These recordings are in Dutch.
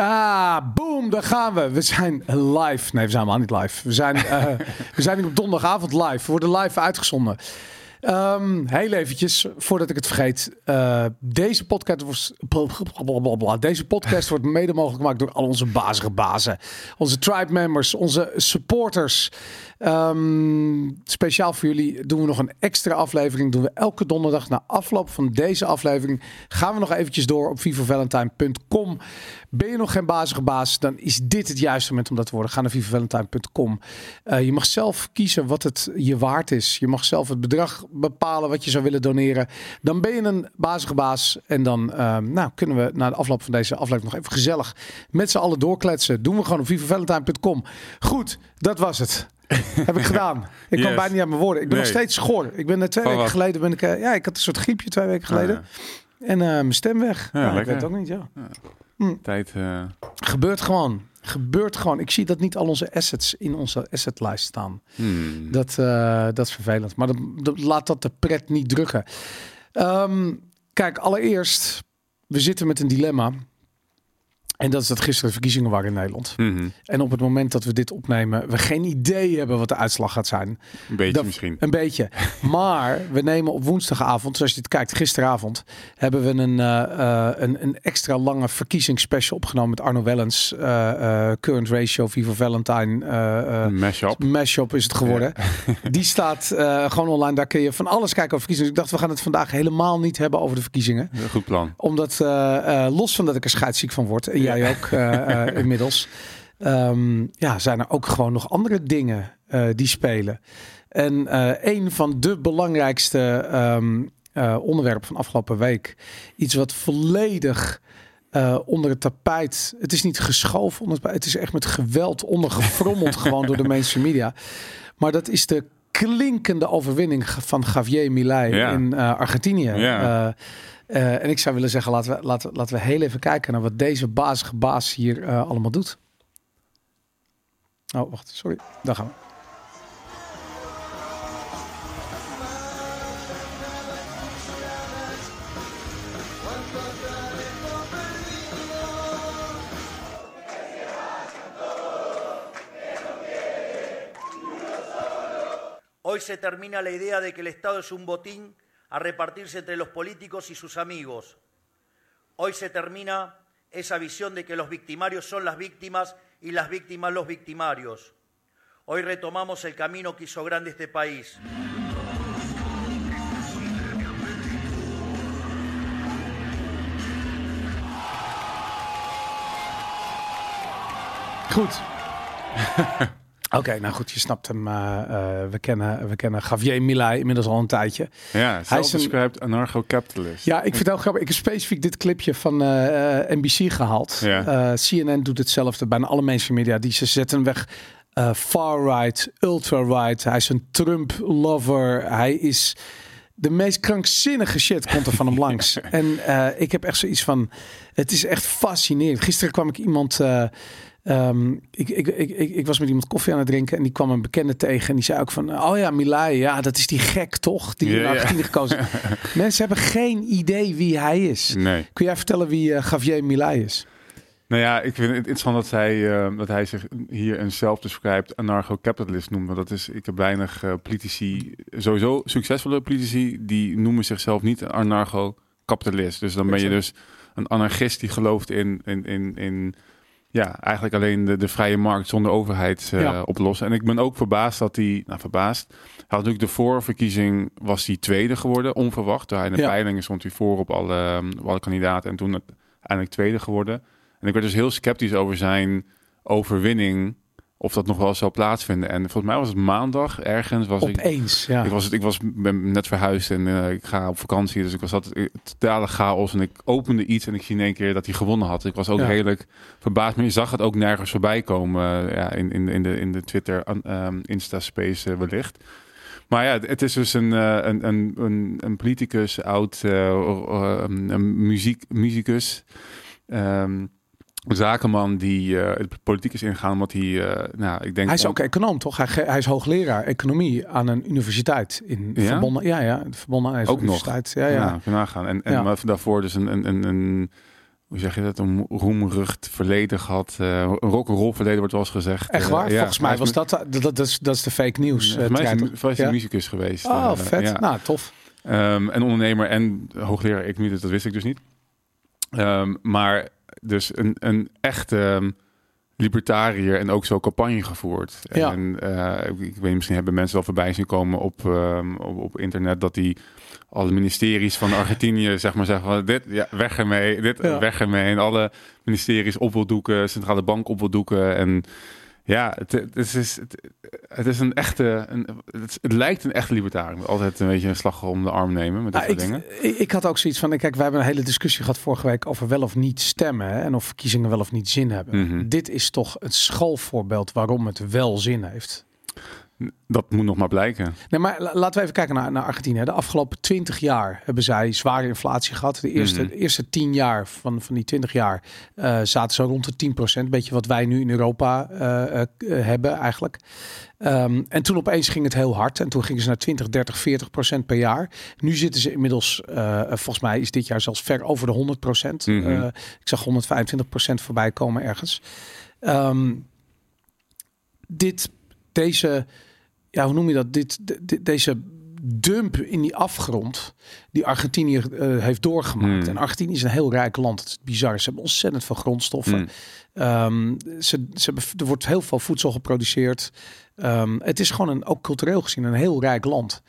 Ja, boom, daar gaan we. We zijn live. Nee, we zijn helemaal niet live. We zijn, uh, we zijn op donderdagavond live. We worden live uitgezonden. Um, heel eventjes, voordat ik het vergeet. Uh, deze, podcast wordt, deze podcast wordt mede mogelijk gemaakt door al onze bazige bazen. Onze tribe members, onze supporters. Um, speciaal voor jullie doen we nog een extra aflevering. Doen we elke donderdag na afloop van deze aflevering. Gaan we nog eventjes door op vivavalentine.com. Ben je nog geen bazige baas, dan is dit het juiste moment om dat te worden. Ga naar vivavalentine.com. Uh, je mag zelf kiezen wat het je waard is. Je mag zelf het bedrag bepalen wat je zou willen doneren. Dan ben je een bazige baas. En dan uh, nou, kunnen we na de afloop van deze aflevering nog even gezellig met z'n allen doorkletsen. Doen we gewoon op vivavalentine.com. Goed, dat was het. heb ik gedaan. Ik yes. kan bijna niet aan mijn woorden. Ik ben nog steeds schor. Ik ben twee weken geleden ben ik. Uh, ja, ik had een soort griepje twee weken geleden. Ah, ja. En uh, mijn stem weg. Ja, nou, ik weet het ook niet. Ja. ja. Hm. Tijd. Uh... Gebeurt gewoon. Gebeurt gewoon. Ik zie dat niet al onze assets in onze assetlijst staan. Hmm. Dat, dat is vervelend. Maar dat, dat, laat dat de pret niet drukken. Um, kijk, allereerst, we zitten met een dilemma. En dat is dat gisteren verkiezingen waren in Nederland. Mm -hmm. En op het moment dat we dit opnemen, we geen idee hebben wat de uitslag gaat zijn. Een beetje dat, misschien. Een beetje. maar we nemen op woensdagavond, zoals je dit kijkt, gisteravond, hebben we een, uh, een, een, extra lange verkiezingsspecial opgenomen met Arno Wellens. Uh, current Ratio, Vivo Valentine. mashup. Mashup is het geworden. Die staat gewoon online. Daar kun je van alles kijken over verkiezingen. Dus ik dacht, we gaan het vandaag helemaal niet hebben over de verkiezingen. Goed plan. Omdat, los van dat ik er scheidsziek van word. En jij ook uh, inmiddels. Um, ja, zijn er ook gewoon nog andere dingen uh, die spelen. En een van de belangrijkste um, onderwerpen van afgelopen week. Iets wat volledig onder het tapijt. Het is niet geschoven onder het Het is echt met geweld ondergefrommeld gewoon door de mainstream media. Maar dat is de klinkende overwinning van Javier Milei ja. in Argentinië. Ja. Uh, en ik zou willen zeggen, laten we, laten, laten we heel even kijken naar wat deze bazige baas hier uh, allemaal doet. Oh, wacht, sorry. Daar gaan we. Hoy se termina la idea de que el Estado es un botín a repartirse entre los políticos y sus amigos. Hoy se termina esa visión de que los victimarios son las víctimas y las víctimas los victimarios. Hoy retomamos el camino que hizo grande este país. Oké, nou goed, je snapt hem. Uh, uh, we, kennen, we kennen Javier Milei inmiddels al een tijdje. Ja, hij is een anarcho-capitalist. Ja, ik heel grappig. Ik heb specifiek dit clipje van uh, NBC gehaald. Ja. CNN doet hetzelfde. Bijna alle mainstream media die ze zetten weg. Far-right, ultra-right. Hij is een Trump-lover. Hij is... De meest krankzinnige shit komt er van hem langs. En ik heb echt zoiets van... Het is echt fascinerend. Gisteren kwam ik iemand... Um, ik, ik, ik, ik, was met iemand koffie aan het drinken en die kwam een bekende tegen en die zei ook van, oh ja, Milai, ja, dat is die gek toch, die in Argentinië gekozen. Mensen hebben geen idee wie hij is. Nee. Kun jij vertellen wie uh, Javier Milei is? Nou ja, ik vind het interessant dat hij, uh, dat hij zich hier een zelfdescribed anarcho-capitalist noemt. Want dat is, ik heb weinig uh, politici, sowieso succesvolle politici, die noemen zichzelf niet anarcho-capitalist. Dus dan ben je dus een anarchist die gelooft in, in, in, in ja, eigenlijk alleen de, de vrije markt zonder overheid uh, oplossen. En ik ben ook verbaasd dat hij, nou verbaasd, hij had natuurlijk de voorverkiezing, was hij tweede geworden, onverwacht. Hij in de ja. peilingen stond hij voor op alle, op alle kandidaten en toen uiteindelijk tweede geworden. En ik werd dus heel sceptisch over zijn overwinning of dat nog wel zou plaatsvinden. En volgens mij was het maandag ergens. Was Opeens, ik, ja. Ik was, ik was ben net verhuisd en uh, ik ga op vakantie. Dus ik was altijd totale chaos. En ik opende iets en ik zie in één keer dat hij gewonnen had. Ik was ook ja. redelijk verbaasd. Maar je zag het ook nergens voorbij komen. Uh, ja, in, in, in, de, in de Twitter um, Insta-space uh, wellicht. Maar ja, het is dus een, een, een, een, een politicus, oud een muziek, muzikus. Um, zakenman die uh, de politiek is ingegaan, omdat hij, uh, nou, ik denk... Hij is ook econoom, toch? Hij, hij, is hoogleraar economie aan een universiteit in ja? verbonden, ja, ja, verbonden aan ook universiteit. Nog. Ja, ja. ja nagaan. En, en ja. maar daarvoor dus een, een, een, een hoe zeg je dat, een roemrucht verleden gehad. Uh, een rock'n'roll verleden wordt wel eens gezegd. Echt waar? Volgens mij was dat, dat, dat, is, dat is de fake nieuws. Uh, mij is hij ja? muzikus geweest. Oh, vet. Nou, tof. Um, en ondernemer en hoogleraar economie, dat wist ik dus niet. Um, maar dus een, een echte um, libertariër en ook zo campagne gevoerd. Ja. En uh, ik, weet misschien hebben mensen al voorbij zien komen op, op, op, internet dat die alle ministeries van Argentinië zeg maar zeggen van dit ja, weg ermee, dit ja. weg ermee en alle ministeries op wil doeken, centrale bank op wil doeken en ja, het, het, is, het, het, is een echte. Een, het, het, lijkt een echte libertariër. Altijd een beetje een slag om de arm nemen met nou, soort dingen. Ik, ik, had ook zoiets van: kijk, we hebben een hele discussie gehad vorige week over wel of niet stemmen. Hè, en of verkiezingen wel of niet zin hebben. Mhm. Dit is toch een schoolvoorbeeld waarom het wel zin heeft. Dat moet nog maar blijken. Nee, maar laten we even kijken naar, naar Argentinië. De afgelopen 20 jaar hebben zij zware inflatie gehad. De eerste, Mhm. de eerste 10 jaar van, van die 20 jaar eh, zaten ze rond de 10 procent. Beetje wat wij nu in Europa eh, eh, hebben eigenlijk. Ehm, en toen opeens ging het heel hard. En toen gingen ze naar 20, 30, 40 procent per jaar. Nu zitten ze inmiddels, volgens mij is dit jaar zelfs ver over de 100 procent. Mhm. Ik zag 125 procent voorbij komen ergens. Ehm, dit, deze ja, hoe noem je dat? Dit, de- de- deze dump in die afgrond die Argentinië eh, heeft doorgemaakt. Hmm. En Argentinië is een heel rijk land. Het is bizar. Ze hebben ontzettend veel grondstoffen. Hmm. Ehm, ze, ze hebben, er wordt heel veel voedsel geproduceerd. Ehm, het is gewoon een, ook cultureel gezien een heel rijk land.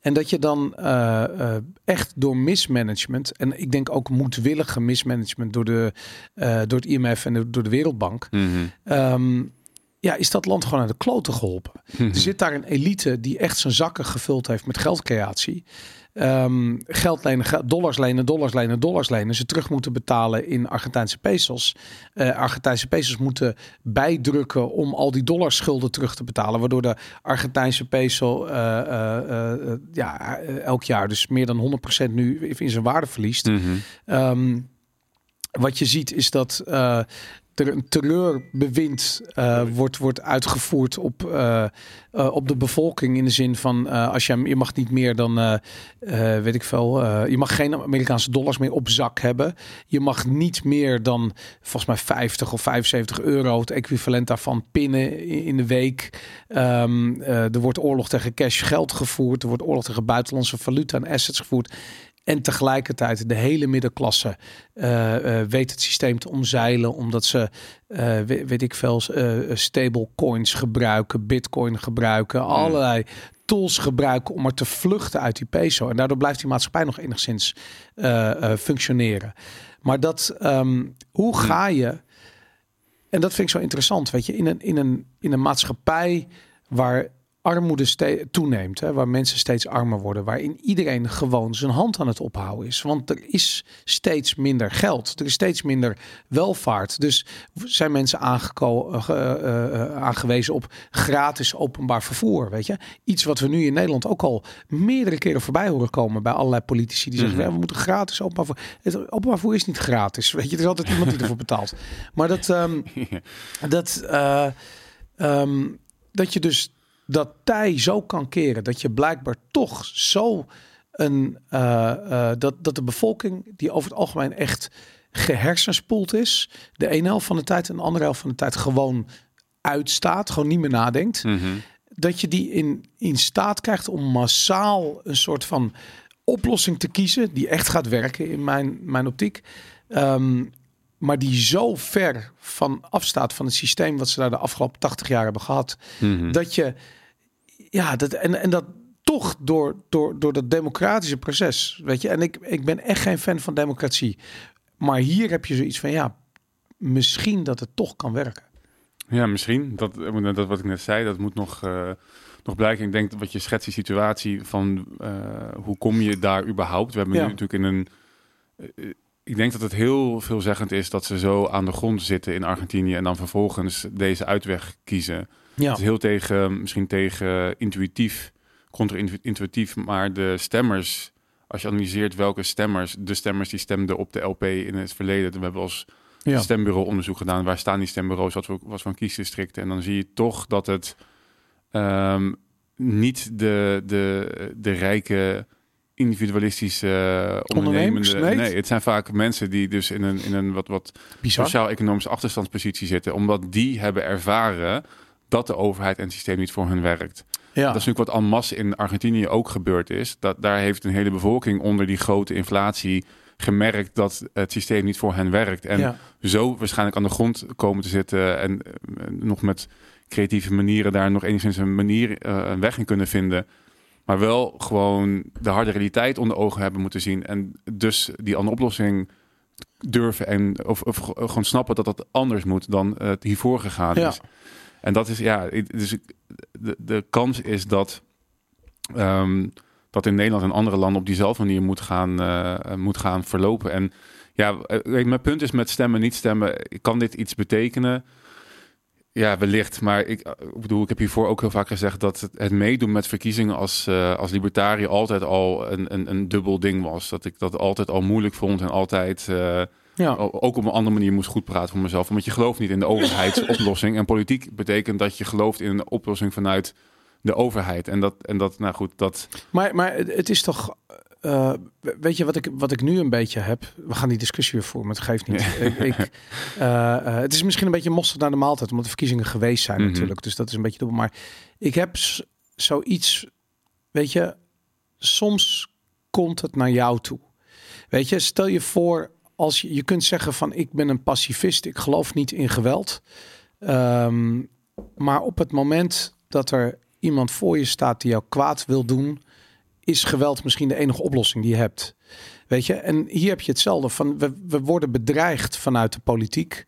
En dat je dan eh, eh, echt door mismanagement, en ik denk ook moedwillige mismanagement door, de, door het IMF en de- door de Wereldbank, Mhm. Ehm, ja, is dat land gewoon aan de kloten geholpen. Mhm. Er zit daar een elite die echt zijn zakken gevuld heeft met geldcreatie. Ehm, geld lenen, dollars lenen, dollars lenen, dollars lenen. Ze terug moeten betalen in Argentijnse pesos. Eh Argentijnse pesos moeten bijdrukken om al die dollarschulden terug te betalen. Waardoor de Argentijnse peso eh, eh, ja, elk jaar dus meer dan 100% nu in zijn waarde verliest. Mhm. Ehm, wat je ziet is dat eh, er een terreurbewind eh, wordt, wordt uitgevoerd op, eh, eh, op de bevolking. In de zin van als je, je mag niet meer dan, weet ik veel, je mag geen Amerikaanse dollars meer op zak hebben. Je mag niet meer dan volgens mij 50 of 75 euro, het equivalent daarvan, pinnen in, de week. Ehm, eh, er wordt oorlog tegen cash geld gevoerd. Er wordt oorlog tegen buitenlandse valuta en assets gevoerd. En tegelijkertijd de hele middenklasse eh, eh, weet het systeem te omzeilen. Omdat ze, eh, weet, weet ik veel, eh stable coins gebruiken, bitcoin gebruiken. Allerlei tools gebruiken om er te vluchten uit die peso. En daardoor blijft die maatschappij nog enigszins functioneren. Maar dat, ehm, hoe ga je... En dat vind ik zo interessant, weet je. In een, in een, in een maatschappij waar armoede toeneemt, hè, waar mensen steeds armer worden, waarin iedereen gewoon zijn hand aan het ophouden is. Want er is steeds minder geld, er is steeds minder welvaart. Dus zijn mensen aangeko- eh, eh, eh, aangewezen op gratis openbaar vervoer, weet je? Iets wat we nu in Nederland ook al meerdere keren voorbij horen komen bij allerlei politici die zeggen, Mhm. we moeten gratis openbaar vervoer. Het openbaar vervoer is niet gratis, weet je? Er is altijd iemand die ervoor betaalt. Maar dat, ehm, dat, eh, ehm, dat je dus dat tij zo kan keren dat je blijkbaar toch zo een eh, eh, dat, dat de bevolking die over het algemeen echt gehersenspoeld is, de ene helft van de tijd en de andere helft van de tijd gewoon uitstaat, gewoon niet meer nadenkt, Mhm. dat je die in, in staat krijgt om massaal een soort van oplossing te kiezen die echt gaat werken in mijn, mijn optiek. Ehm, maar die zo ver van afstaat van het systeem wat ze daar de afgelopen 80 jaar hebben gehad. Mhm. Dat je, ja, dat, en, en dat toch door, door, door dat democratische proces, weet je. En ik, ik ben echt geen fan van democratie. Maar hier heb je zoiets van, ja, misschien dat het toch kan werken. Ja, misschien. Dat, eh, dat wat ik net zei, dat moet nog, eh, nog blijken. Ik denk dat wat je schetst, die situatie van eh, hoe kom je daar überhaupt? We hebben Ja. nu natuurlijk in een... ik denk dat het heel veelzeggend is dat ze zo aan de grond zitten in Argentinië en dan vervolgens deze uitweg kiezen. Ja, Het is heel tegen, misschien tegen intuïtief, contra-intuïtief, maar de stemmers, als je analyseert welke stemmers, de stemmers die stemden op de LP in het verleden, we hebben als ja. stembureau onderzoek gedaan, waar staan die stembureaus, wat voor, wat voor kiesdistricten, en dan zie je toch dat het ehm, niet de, de, de rijke individualistische uh, ondernemers. Nee. het zijn vaak mensen die dus in een, in een wat, wat sociaal-economische achterstandspositie zitten, omdat die hebben ervaren dat de overheid en het systeem niet voor hun werkt. Ja. Dat is natuurlijk wat en masse in Argentinië ook gebeurd is. Dat, daar heeft een hele bevolking onder die grote inflatie gemerkt dat het systeem niet voor hen werkt. En zo waarschijnlijk aan de grond komen te zitten en eh, nog met creatieve manieren daar nog enigszins een manier, uh, een weg in kunnen vinden. Maar wel gewoon de harde realiteit onder ogen hebben moeten zien. En dus die andere oplossing durven en of, of gewoon snappen dat dat anders moet dan het hiervoor gegaan is. En dat is ja, dus de, de kans is dat, um, dat in Nederland en andere landen op diezelfde manier moet gaan, uh, moet gaan verlopen. En ja, mijn punt is met stemmen, niet stemmen, kan dit iets betekenen? Ja, wellicht. Maar ik, ik, bedoel, ik heb hiervoor ook heel vaak gezegd dat het, het meedoen met verkiezingen als, uh, als libertariër altijd al een, een, een dubbel ding was. Dat ik dat altijd al moeilijk vond en altijd. Uh, ja. Ook op een andere manier moest goed praten voor mezelf. Want je gelooft niet in de overheidsoplossing. En politiek betekent dat je gelooft in een oplossing vanuit de overheid. En dat, en dat nou goed, dat. Maar, maar het is toch. Uh, weet je wat ik, wat ik nu een beetje heb? We gaan die discussie weer voeren, maar het geeft niet. ik, ik, uh, uh, het is misschien een beetje mosterd naar de maaltijd, omdat de verkiezingen geweest zijn mm -hmm. natuurlijk. Dus dat is een beetje dubbel. Maar ik heb zoiets, weet je, soms komt het naar jou toe. Weet je, stel je voor als je, je kunt zeggen van ik ben een pacifist, ik geloof niet in geweld. Um, maar op het moment dat er iemand voor je staat die jou kwaad wil doen, is geweld misschien de enige oplossing die je hebt. Weet je, en hier heb je hetzelfde van we, we worden bedreigd vanuit de politiek.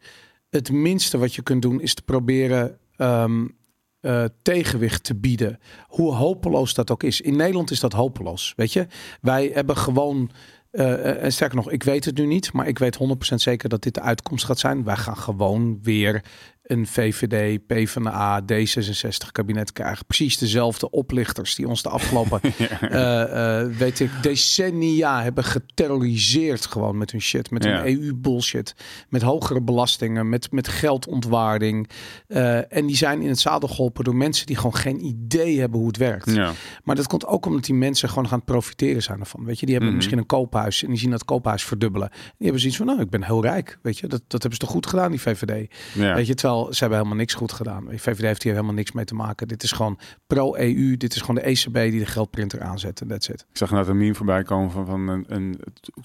Het minste wat je kunt doen is te proberen um, uh, tegenwicht te bieden. Hoe hopeloos dat ook is. In Nederland is dat hopeloos. Weet je, wij hebben gewoon uh, en sterker nog, ik weet het nu niet, maar ik weet 100% zeker dat dit de uitkomst gaat zijn. Wij gaan gewoon weer een VVD, PvdA, D66 kabinet krijgen. Precies dezelfde oplichters die ons de afgelopen, ja. uh, weet ik, decennia hebben geterroriseerd gewoon met hun shit. Met hun EU-bullshit. Met hogere belastingen, met, met geldontwaarding. Uh, en die zijn in het zadel geholpen door mensen die gewoon geen idee hebben hoe het werkt. Ja. Maar dat komt ook omdat die mensen gewoon gaan profiteren zijn ervan. Weet je, die hebben mm -hmm. misschien een koophuis en die zien dat koophuis verdubbelen. Die hebben zoiets van, nou, ik ben heel rijk. Weet je, dat, dat hebben ze toch goed gedaan, die VVD. Weet je, terwijl ze hebben helemaal niks goed gedaan. De VVD heeft hier helemaal niks mee te maken. Dit is gewoon pro-EU. Dit is gewoon de ECB die de geldprinter aanzet. En that's it. Ik zag net een meme voorbij komen van, van een, een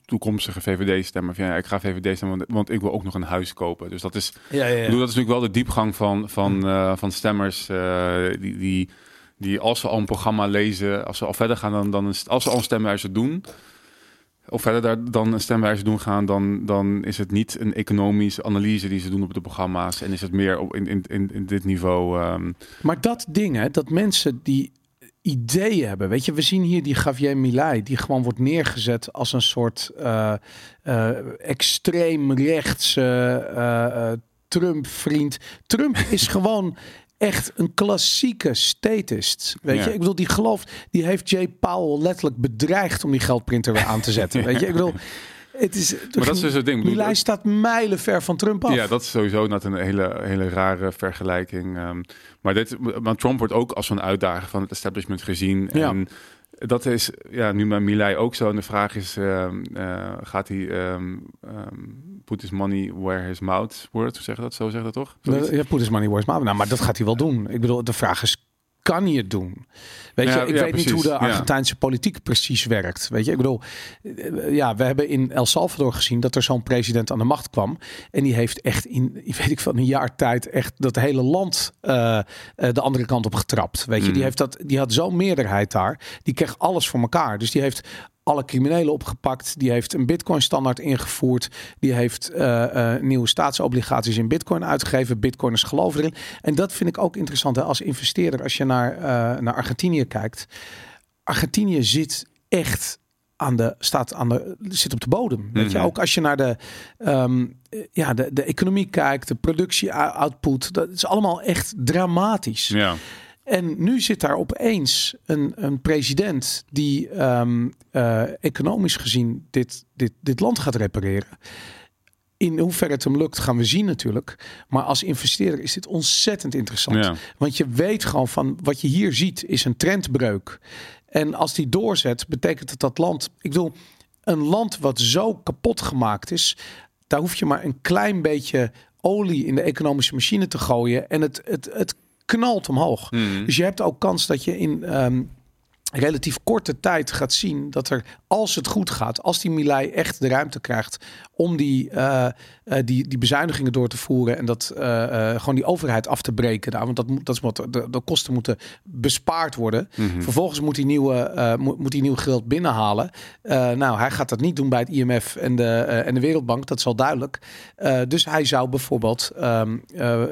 toekomstige VVD-stemmer. Ja, ik ga VVD stemmen, want, want, ik wil ook nog een huis kopen. Dus dat is, ja, ja, ja. Bedoel, dat is natuurlijk wel de diepgang van, van, uh, van stemmers uh, die, die, die als ze al een programma lezen, als ze al verder gaan dan, dan als ze al een ze doen of verder daar dan een stemwijze doen gaan, dan, dan is het niet een economische analyse die ze doen op de programma's. En is het meer op, in, in, in, dit niveau. Um... Maar dat ding, hè, dat mensen die ideeën hebben. Weet je, we zien hier die Javier Milei, die gewoon wordt neergezet als een soort uh, uh, extreem rechtse uh, Trump-vriend. Trump is gewoon echt een klassieke statist. Weet je, ik bedoel, die gelooft, die heeft Jay Powell letterlijk bedreigd om die geldprinter weer aan te zetten. Weet je, ik bedoel. Het is, maar dat is dus het ding. Die lijst staat mijlenver van Trump af. Ja, dat is sowieso net een hele, hele rare vergelijking. Um, maar, dit, maar Trump wordt ook als een uitdager van het establishment gezien. Ja. En dat is ja, nu met Milei ook zo. En de vraag is, uh, uh, gaat hij um, um, put his money where his mouth wordt? Hoe zeg dat? Zo zeg dat toch? Ja, put his money where his mouth. Nou, maar dat gaat hij wel doen. Ik bedoel, de vraag is, kan het doen? Weet ja, je, ik ja, weet precies. niet hoe de Argentijnse ja. politiek precies werkt. Weet je, ik bedoel, eh, ja, we hebben in El Salvador gezien dat er zo'n president aan de macht kwam. En die heeft echt in, weet ik van een jaar tijd echt dat hele land uh, uh, de andere kant op getrapt. Weet je, mm. die, heeft dat, die had zo'n meerderheid daar. Die kreeg alles voor elkaar. Dus die heeft alle criminelen opgepakt. Die heeft een bitcoin standaard ingevoerd. Die heeft uh, uh, nieuwe staatsobligaties in bitcoin uitgegeven. Bitcoiners geloven erin. En dat vind ik ook interessant hè, als investeerder. Als je naar, uh, naar Argentinië kijkt. Argentinië zit echt aan de, staat aan de, zit op de bodem. Mm -hmm. Weet je, mhm. ook als je naar de, um, ja, de, de economie kijkt, de productie-output, dat is allemaal echt dramatisch. Ja. En nu zit daar opeens een, een president die um, uh, economisch gezien dit, dit, dit land gaat repareren. In hoeverre het hem lukt, gaan we zien natuurlijk. Maar als investeerder is dit ontzettend interessant. Ja. Want je weet gewoon van wat je hier ziet, is een trendbreuk. En als die doorzet, betekent het dat land. Ik bedoel, een land wat zo kapot gemaakt is, daar hoef je maar een klein beetje olie in de economische machine te gooien. En het, het, het knalt omhoog. Mhm. Dus je hebt ook kans dat je in ehm, relatief korte tijd gaat zien dat er, als het goed gaat, als die Milei echt de ruimte krijgt om die, eh, eh, die, die bezuinigingen door te voeren en dat eh, gewoon die overheid af te breken. Nou, want dat, moet, dat is wat de, de kosten moeten bespaard worden. Mhm. Vervolgens moet hij nieuwe, moet, moet hij nieuw geld binnenhalen. Nou, hij gaat dat niet doen bij het IMF en de, en de Wereldbank, dat is al duidelijk. Dus hij zou bijvoorbeeld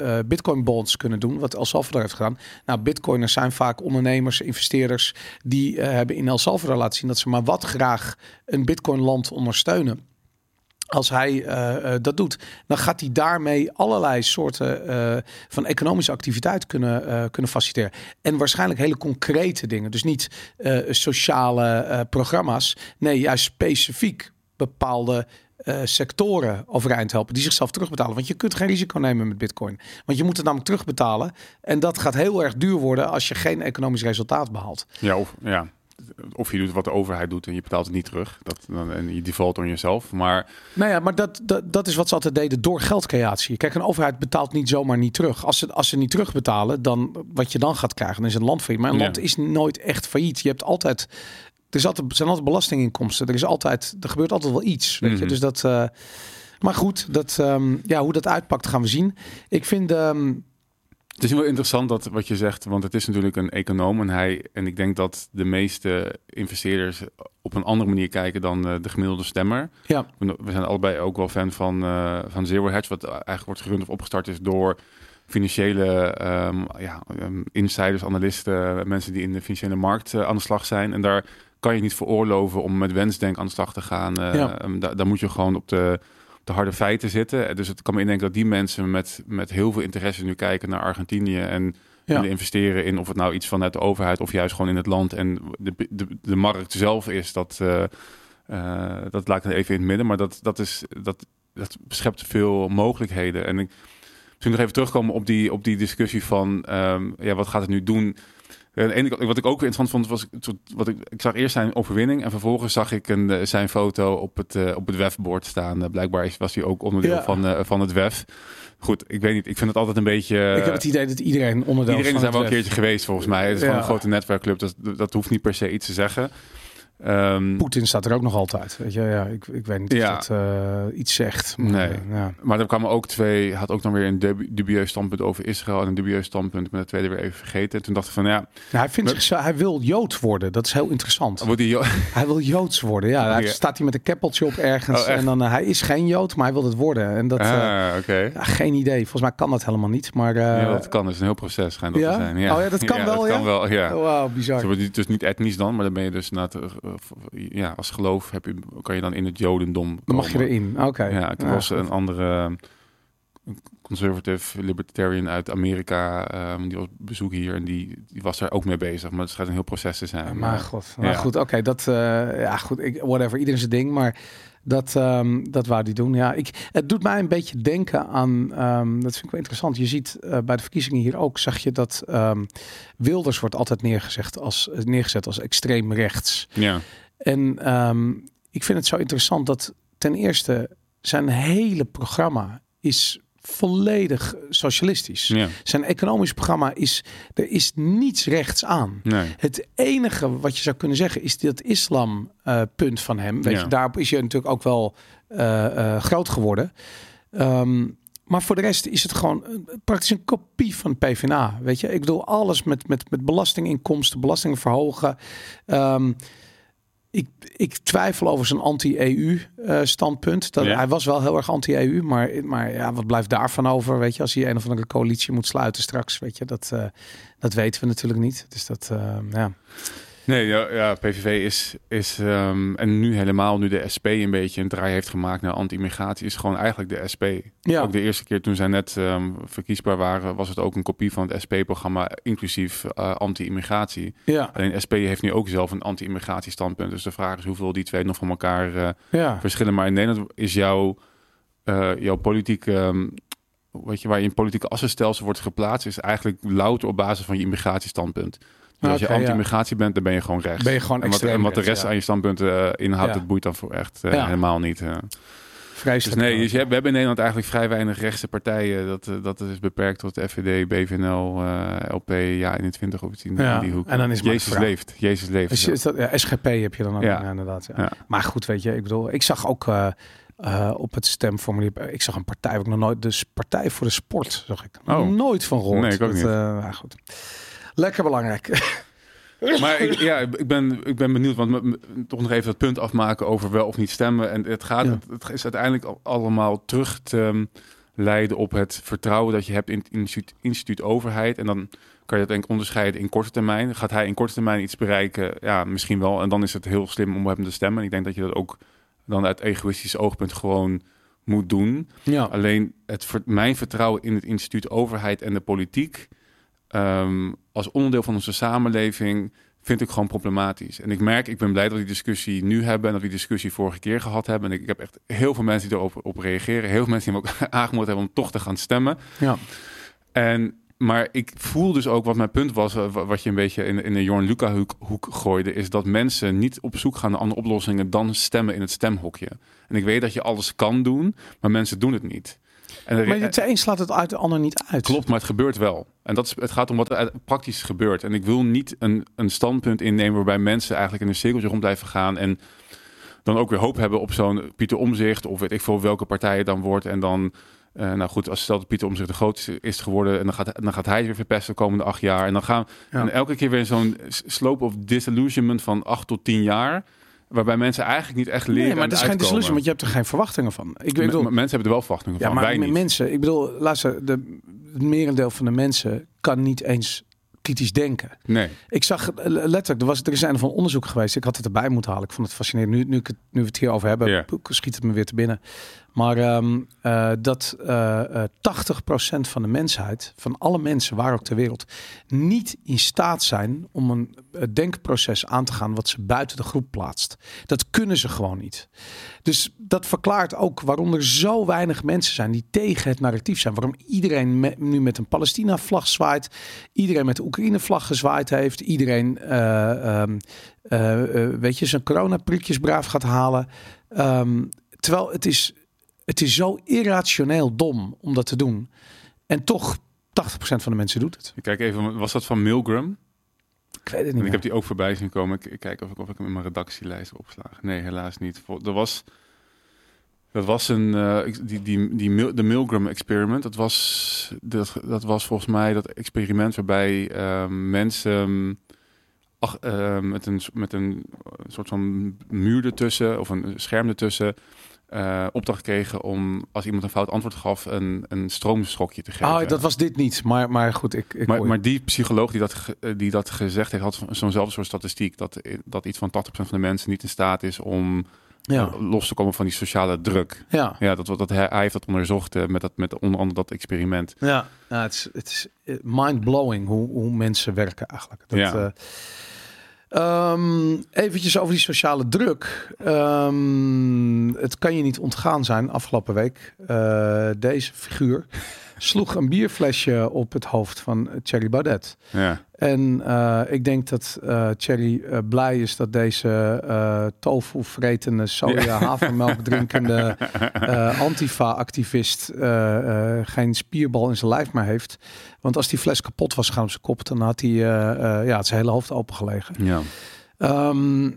eh, bitcoin bonds kunnen doen, wat El Salvador heeft gedaan. Nou, bitcoiners zijn vaak ondernemers, investeerders, die eh, hebben in El Salvador laten zien dat ze maar wat graag een bitcoin land ondersteunen. Als hij eh, eh, dat doet, dan gaat hij daarmee allerlei soorten van economische activiteit kunnen, kunnen faciliteren. En waarschijnlijk hele concrete dingen. Dus niet sociale programma's. Nee, juist specifiek bepaalde eh, sectoren overeind helpen die zichzelf terugbetalen. Want je kunt geen risico nemen met Bitcoin. Want je moet het namelijk terugbetalen. En dat gaat heel erg duur worden als je geen economisch resultaat behaalt. Ja, of, ja. of je doet wat de overheid doet en je betaalt het niet terug. Dat, dan, en je default on jezelf. Maar Nou ja, maar dat, dat, dat is wat ze altijd deden door geldcreatie. Kijk, een overheid betaalt niet zomaar niet terug. Als ze, als ze niet terugbetalen, dan wat je dan gaat krijgen, dan is een land failliet. Maar een Ja. land is nooit echt failliet. Je hebt altijd, er is altijd, er zijn altijd belastinginkomsten. Er is altijd, er gebeurt altijd wel iets. Weet je? Mhm. Dus dat. eh, maar goed, dat, ehm, ja, hoe dat uitpakt gaan we zien. Ik vind. ehm, Het is wel interessant dat wat je zegt, want het is natuurlijk een econoom en hij en ik denk dat de meeste investeerders op een andere manier kijken dan eh, de gemiddelde stemmer. ja, We zijn allebei ook wel fan van, eh, van Zero Hedge, wat eigenlijk wordt gerund of opgestart is door financiële ehm, ja, ehm, insiders, analisten, mensen die in de financiële markt aan de slag zijn. En daar kan je niet veroorloven om met wensdenk aan de slag te gaan. Eh, Ja. ehm, daar, daar moet je gewoon op de, op de harde feiten zitten. Dus het kan me indenken dat die mensen met, met heel veel interesse nu kijken naar Argentinië en Ja. willen investeren in of het nou iets vanuit de overheid of juist gewoon in het land en de, de, de markt zelf is. Dat, eh, eh, dat laat ik even in het midden, maar dat, dat, is, dat, dat schept veel mogelijkheden. En ik misschien nog even terugkomen op die, op die discussie van ehm, ja, wat gaat het nu doen? En de ene wat ik ook interessant vond, was wat ik, ik zag eerst zijn overwinning en vervolgens zag ik een, eh, zijn foto op het, eh, op het wefbord staan. Eh, blijkbaar was hij ook onderdeel Ja. van, eh, van het wef. Goed, ik weet niet. Ik vind het altijd een beetje. ik heb het idee dat iedereen onderdeel Iedereen daar wel een web. keertje geweest volgens mij. Het is Ja. gewoon een grote netwerkclub. Dat, dat hoeft niet per se iets te zeggen. Ehm, Poetin staat er ook nog altijd. Weet je, ja, ik, ik weet niet Ja. of dat eh, iets zegt. Maar, Nee. eh, ja. Maar er kwamen ook twee, had ook dan weer een dub- dubieus standpunt over Israël en een dubieus standpunt. Ben het tweede weer even vergeten. En toen dacht ik van ja, Nou, hij, vindt Maar- zich, hij wil Jood worden. Dat is heel interessant. wordt die, Hij wil Joods worden. Ja, hij Ja. staat hij met een keppeltje op ergens. Oh, en dan hij is geen Jood, maar hij wil het worden. En dat, eh, ah, oké. ja, geen idee. Volgens mij kan dat helemaal niet. Maar eh, dat kan. Dat is een heel proces schijnt dat te zijn. Ja. Oh ja, dat kan wel, dat ja? kan wel, ja. wauw, bizar. Niet- dus niet etnisch dan, maar dan ben je dus na ja, als geloof heb je, kan je dan in het Jodendom. Mag je erin. Oké. Ja, ik Ja, was goed. een andere eh, conservative libertarian uit Amerika, ehm, die was op bezoek hier en die, die was daar ook mee bezig. Maar het schijnt een heel proces te zijn. Maar- maar god. Ja. goed, oké. dat, eh, ja goed. Ik, whatever. Iedereen zijn ding. Maar dat, ehm, dat wou die doen. Ja, ik, het doet mij een beetje denken aan, ehm, dat vind ik wel interessant. Je ziet eh, bij de verkiezingen hier ook, zag je dat ehm, Wilders wordt altijd neergezet als, neergezet als extreem rechts. ja. En ik vind het zo interessant dat ten eerste zijn hele programma is volledig socialistisch. ja, Zijn economisch programma is, er is niets rechts aan. nee. Het enige wat je zou kunnen zeggen is dat islam eh, punt van hem. Weet Ja. je, daarop is je natuurlijk ook wel eh, eh, groot geworden. Ehm, maar voor de rest is het gewoon praktisch een kopie van PvdA. Weet je, ik bedoel alles met, met, met belastinginkomsten, belastingen verhogen. Ehm, ik, ik twijfel over zijn anti-EU eh, standpunt. Dat, Ja. Hij was wel heel erg anti-EU, maar, maar ja, wat blijft daarvan over? Weet je, als hij een of andere coalitie moet sluiten straks, weet je, dat, eh, dat weten we natuurlijk niet. Dus dat, eh, ja. Nee, ja, ja PVV is, is ehm, en nu helemaal, nu de SP een beetje een draai heeft gemaakt naar anti-immigratie, is gewoon eigenlijk de SP. Ja. Ook de eerste keer toen zij net ehm, verkiesbaar waren, was het ook een kopie van het SP-programma, inclusief eh, anti-immigratie. Ja, Alleen SP heeft nu ook zelf een anti-immigratie standpunt. Dus de vraag is hoeveel die twee nog van elkaar eh, ja. verschillen. Maar in Nederland is jouw, eh, jouw politieke, ehm, weet je, waar je in politieke assenstelsel wordt geplaatst, is eigenlijk louter op basis van je immigratiestandpunt. Dus als je ja. anti-immigratie bent, dan ben je gewoon rechts. Ben je gewoon en wat, en wat de rest aan je standpunten eh, inhoudt, dat boeit dan voor echt eh, helemaal niet. eh. Dus Vreselijk. nee, dus je we hebben in Nederland eigenlijk vrij weinig rechtse partijen. Dat, dat is beperkt tot FVD, BVNL, LP, ja 21 of iets in, Ja, die hoek. en dan is maar Jezus leeft. Jezus leeft. Is, is dat, ja, SGP heb je dan ook, Ja. inderdaad. Maar goed, weet je, ik bedoel, ik zag ook op het stemformulier, ik zag een partij, waar ik nog nooit, dus Partij voor de Sport, zag ik. Oh. Nooit van gehoord. Nee, ik ook Dat, niet. ja, goed. Lekker belangrijk. Maar ik, ja, ik ben, ik ben benieuwd, want m- toch nog even dat punt afmaken over wel of niet stemmen. En het, gaat, Ja. het, het is uiteindelijk al- allemaal terug te um, leiden op het vertrouwen dat je hebt in het instituut, instituut overheid. En dan kan je dat denk ik onderscheiden in korte termijn. Gaat hij in korte termijn iets bereiken? Ja, misschien wel. En dan is het heel slim om hem te stemmen. En ik denk dat je dat ook dan uit egoïstisch oogpunt gewoon moet doen. ja. Alleen het, mijn vertrouwen in het instituut overheid en de politiek ehm, als onderdeel van onze samenleving vind ik gewoon problematisch. En ik merk, ik ben blij dat we die discussie nu hebben en dat we die discussie vorige keer gehad hebben. En ik, ik heb echt heel veel mensen die erop op reageren. Heel veel mensen die me ook aangemoedigd hebben om toch te gaan stemmen. ja. En, maar ik voel dus ook wat mijn punt was, eh, wa- wat je een beetje in, in de Jorn Luca hoek, hoek gooide, is dat mensen niet op zoek gaan naar andere oplossingen dan stemmen in het stemhokje. En ik weet dat je alles kan doen, maar mensen doen het niet. En er- Maar het een slaat het uit, de ander niet uit. Klopt, maar het gebeurt wel. En dat is, het gaat om wat er praktisch gebeurt. En ik wil niet een, een standpunt innemen waarbij mensen eigenlijk in een cirkeltje rond blijven gaan en dan ook weer hoop hebben op zo'n Pieter Omzicht of weet ik veel welke partij het dan wordt. En dan, eh, nou goed, als stelt dat Pieter Omzicht de grootste is geworden en dan gaat, dan gaat hij het weer verpesten de komende acht jaar. En dan gaan Ja. en elke keer weer zo'n slope of disillusionment van acht tot tien jaar. Waarbij mensen eigenlijk niet echt leren. Nee, maar het is geen desillusie, want je hebt er geen verwachtingen van. Ik bedoel, mensen hebben er wel verwachtingen ja, van, maar wij niet. mensen, ik bedoel, luister, de, het merendeel van de mensen kan niet eens kritisch denken. Nee. Ik zag eh, letterlijk, er, was, er is een van onderzoek geweest. Ik had het erbij moeten halen. Ik vond het fascinerend. Nu, nu, nu we het hier over hebben, schiet het me weer te binnen. Maar ehm, eh, dat eh, eh, 80% van de mensheid, van alle mensen waar ook ter wereld, niet in staat zijn om een eh, denkproces aan te gaan wat ze buiten de groep plaatst. Dat kunnen ze gewoon niet. Dus dat verklaart ook waarom er zo weinig mensen zijn die tegen het narratief zijn. Waarom iedereen nu met een Palestina-vlag zwaait. Iedereen met de Oekraïne-vlag gezwaaid heeft. Iedereen, eh, ehm, eh, eh, weet je, zijn coronaprikjes braaf gaat halen. Ehm, terwijl het is, het is zo irrationeel dom om dat te doen. En toch, 80% van de mensen doet het. Ik kijk even, was dat van Milgram? Ik weet het niet En ik heb die ook voorbij zien komen. Ik, ik kijk of ik, of ik hem in mijn redactielijst opgeslagen. Nee, helaas niet. Er was, dat was een, ik- die, die, die, de Milgram experiment. Dat was, dat, dat was volgens mij dat experiment waarbij ehm, mensen ach, eh, met, een, met een soort van muur ertussen of een scherm ertussen eh, opdracht kregen om als iemand een fout antwoord gaf een, een stroomschokje te geven. Oh, dat was dit niet. Maar, maar goed, ik, ik Maar, maar die psycholoog die dat, eh, die dat gezegd heeft, had zo'nzelfde soort statistiek. Dat, eh, dat iets van 80% van de mensen niet in staat is om ja. los te komen van die sociale druk. Ja. Ja, dat, dat, hij, hij heeft dat onderzocht met, dat, met onder andere dat experiment. Ja, ja het is, het is mind-blowing hoe, hoe mensen werken eigenlijk. Dat, Ja. Ehm, eventjes over die sociale druk. Ehm, het kan je niet ontgaan zijn. Afgelopen week, eh, deze figuur sloeg een bierflesje op het hoofd van Thierry Baudet. Ja, En eh, ik denk dat eh Thierry eh, blij is dat deze eh tofu vretende, soja, havermelk drinkende Antifa-activist geen spierbal in zijn lijf meer heeft. Want als die fles kapot was gegaan op zijn kop, dan had hij ja, het zijn hele hoofd opengelegen. ja. Ehm,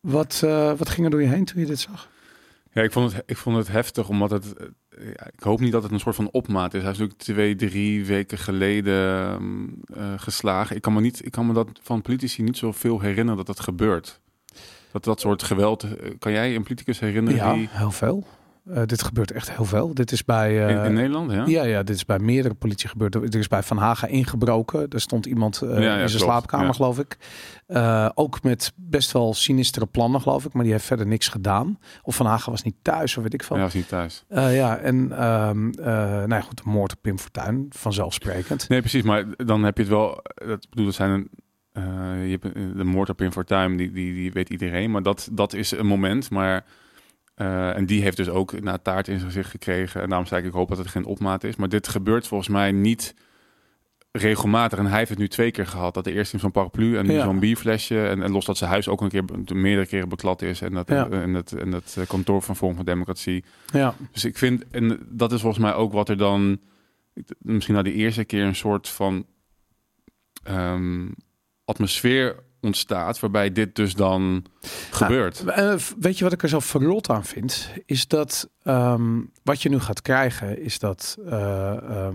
wat, wat ging er door je heen toen je dit zag? Ja ik, vond het, ik vond het heftig, omdat het... ik hoop niet dat het een soort van opmaat is. Hij is natuurlijk twee, drie weken geleden eh, geslagen. Ik kan, me niet, ik kan me dat van politici niet zoveel herinneren dat dat gebeurt. Dat dat soort geweld... eh, Kan jij een politicus herinneren Ja, die... heel veel. Eh, dit gebeurt echt heel veel. Dit is bij... In, eh, in Nederland, ja? Ja, ja, dit is bij meerdere politie gebeurd. Er is bij Van Haga ingebroken. Er stond iemand eh, ja, in zijn klopt. slaapkamer, geloof ik. Ook met best wel sinistere plannen, geloof ik. Maar die heeft verder niks gedaan. Of Van Haga was niet thuis, of weet ik veel. Ja, was niet thuis. ja en ehm eh, nou ja, goed, de moord op Pim Fortuyn, vanzelfsprekend. Nee, precies. Maar dan heb je het wel. Dat bedoel, dat zijn een. je hebt de moord op in Fortuyn, die, die, die weet iedereen. Maar dat, dat is een moment. Maar. Eh, en die heeft dus ook na taart in zijn gezicht gekregen. En daarom zei ik, ik hoop dat het geen opmaat is. Maar dit gebeurt volgens mij niet regelmatig, en hij heeft het nu twee keer gehad, dat de eerste in zo'n paraplu en nu Ja. zo'n bierflesje. En, en los dat zijn huis ook een keer meerdere keren beklad is. En dat, Ja. en dat, en dat eh, kantoor van Vorm van Democratie. Ja. Dus ik vind, en dat is volgens mij ook wat er dan, misschien na die eerste keer een soort van ehm, atmosfeer ontstaat, waarbij dit dus dan gebeurt. Eh, weet je wat ik er zo verrot aan vind? Is dat ehm, wat je nu gaat krijgen, is dat eh, eh,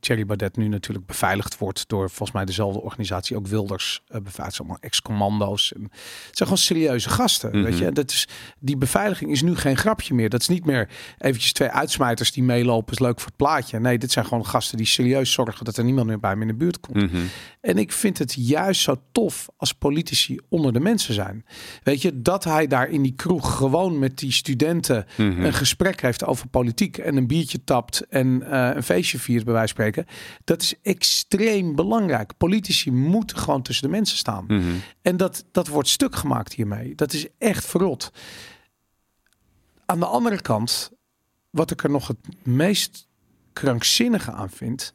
Thierry Baudet nu natuurlijk beveiligd wordt door volgens mij dezelfde organisatie, ook Wilders uh, beveiligd, allemaal ex-commando's. En Het zijn gewoon serieuze gasten, Mhm. weet je. Dat is, die beveiliging is nu geen grapje meer. Dat is niet meer eventjes twee uitsmijters die meelopen, is leuk voor het plaatje. Nee, dit zijn gewoon gasten die serieus zorgen dat er niemand meer bij hem in de buurt komt. Mhm. En ik vind het juist zo tof als politici onder de mensen zijn. Weet je, dat hij daar in die kroeg gewoon met die studenten Mhm. een gesprek heeft over politiek en een biertje tapt en eh, een feestje viert, bij wijze van spreken. Dat is extreem belangrijk. Politici moeten gewoon tussen de mensen staan. Mhm. En dat, dat wordt stuk gemaakt hiermee. Dat is echt verrot. Aan de andere kant, wat ik er nog het meest krankzinnige aan vind.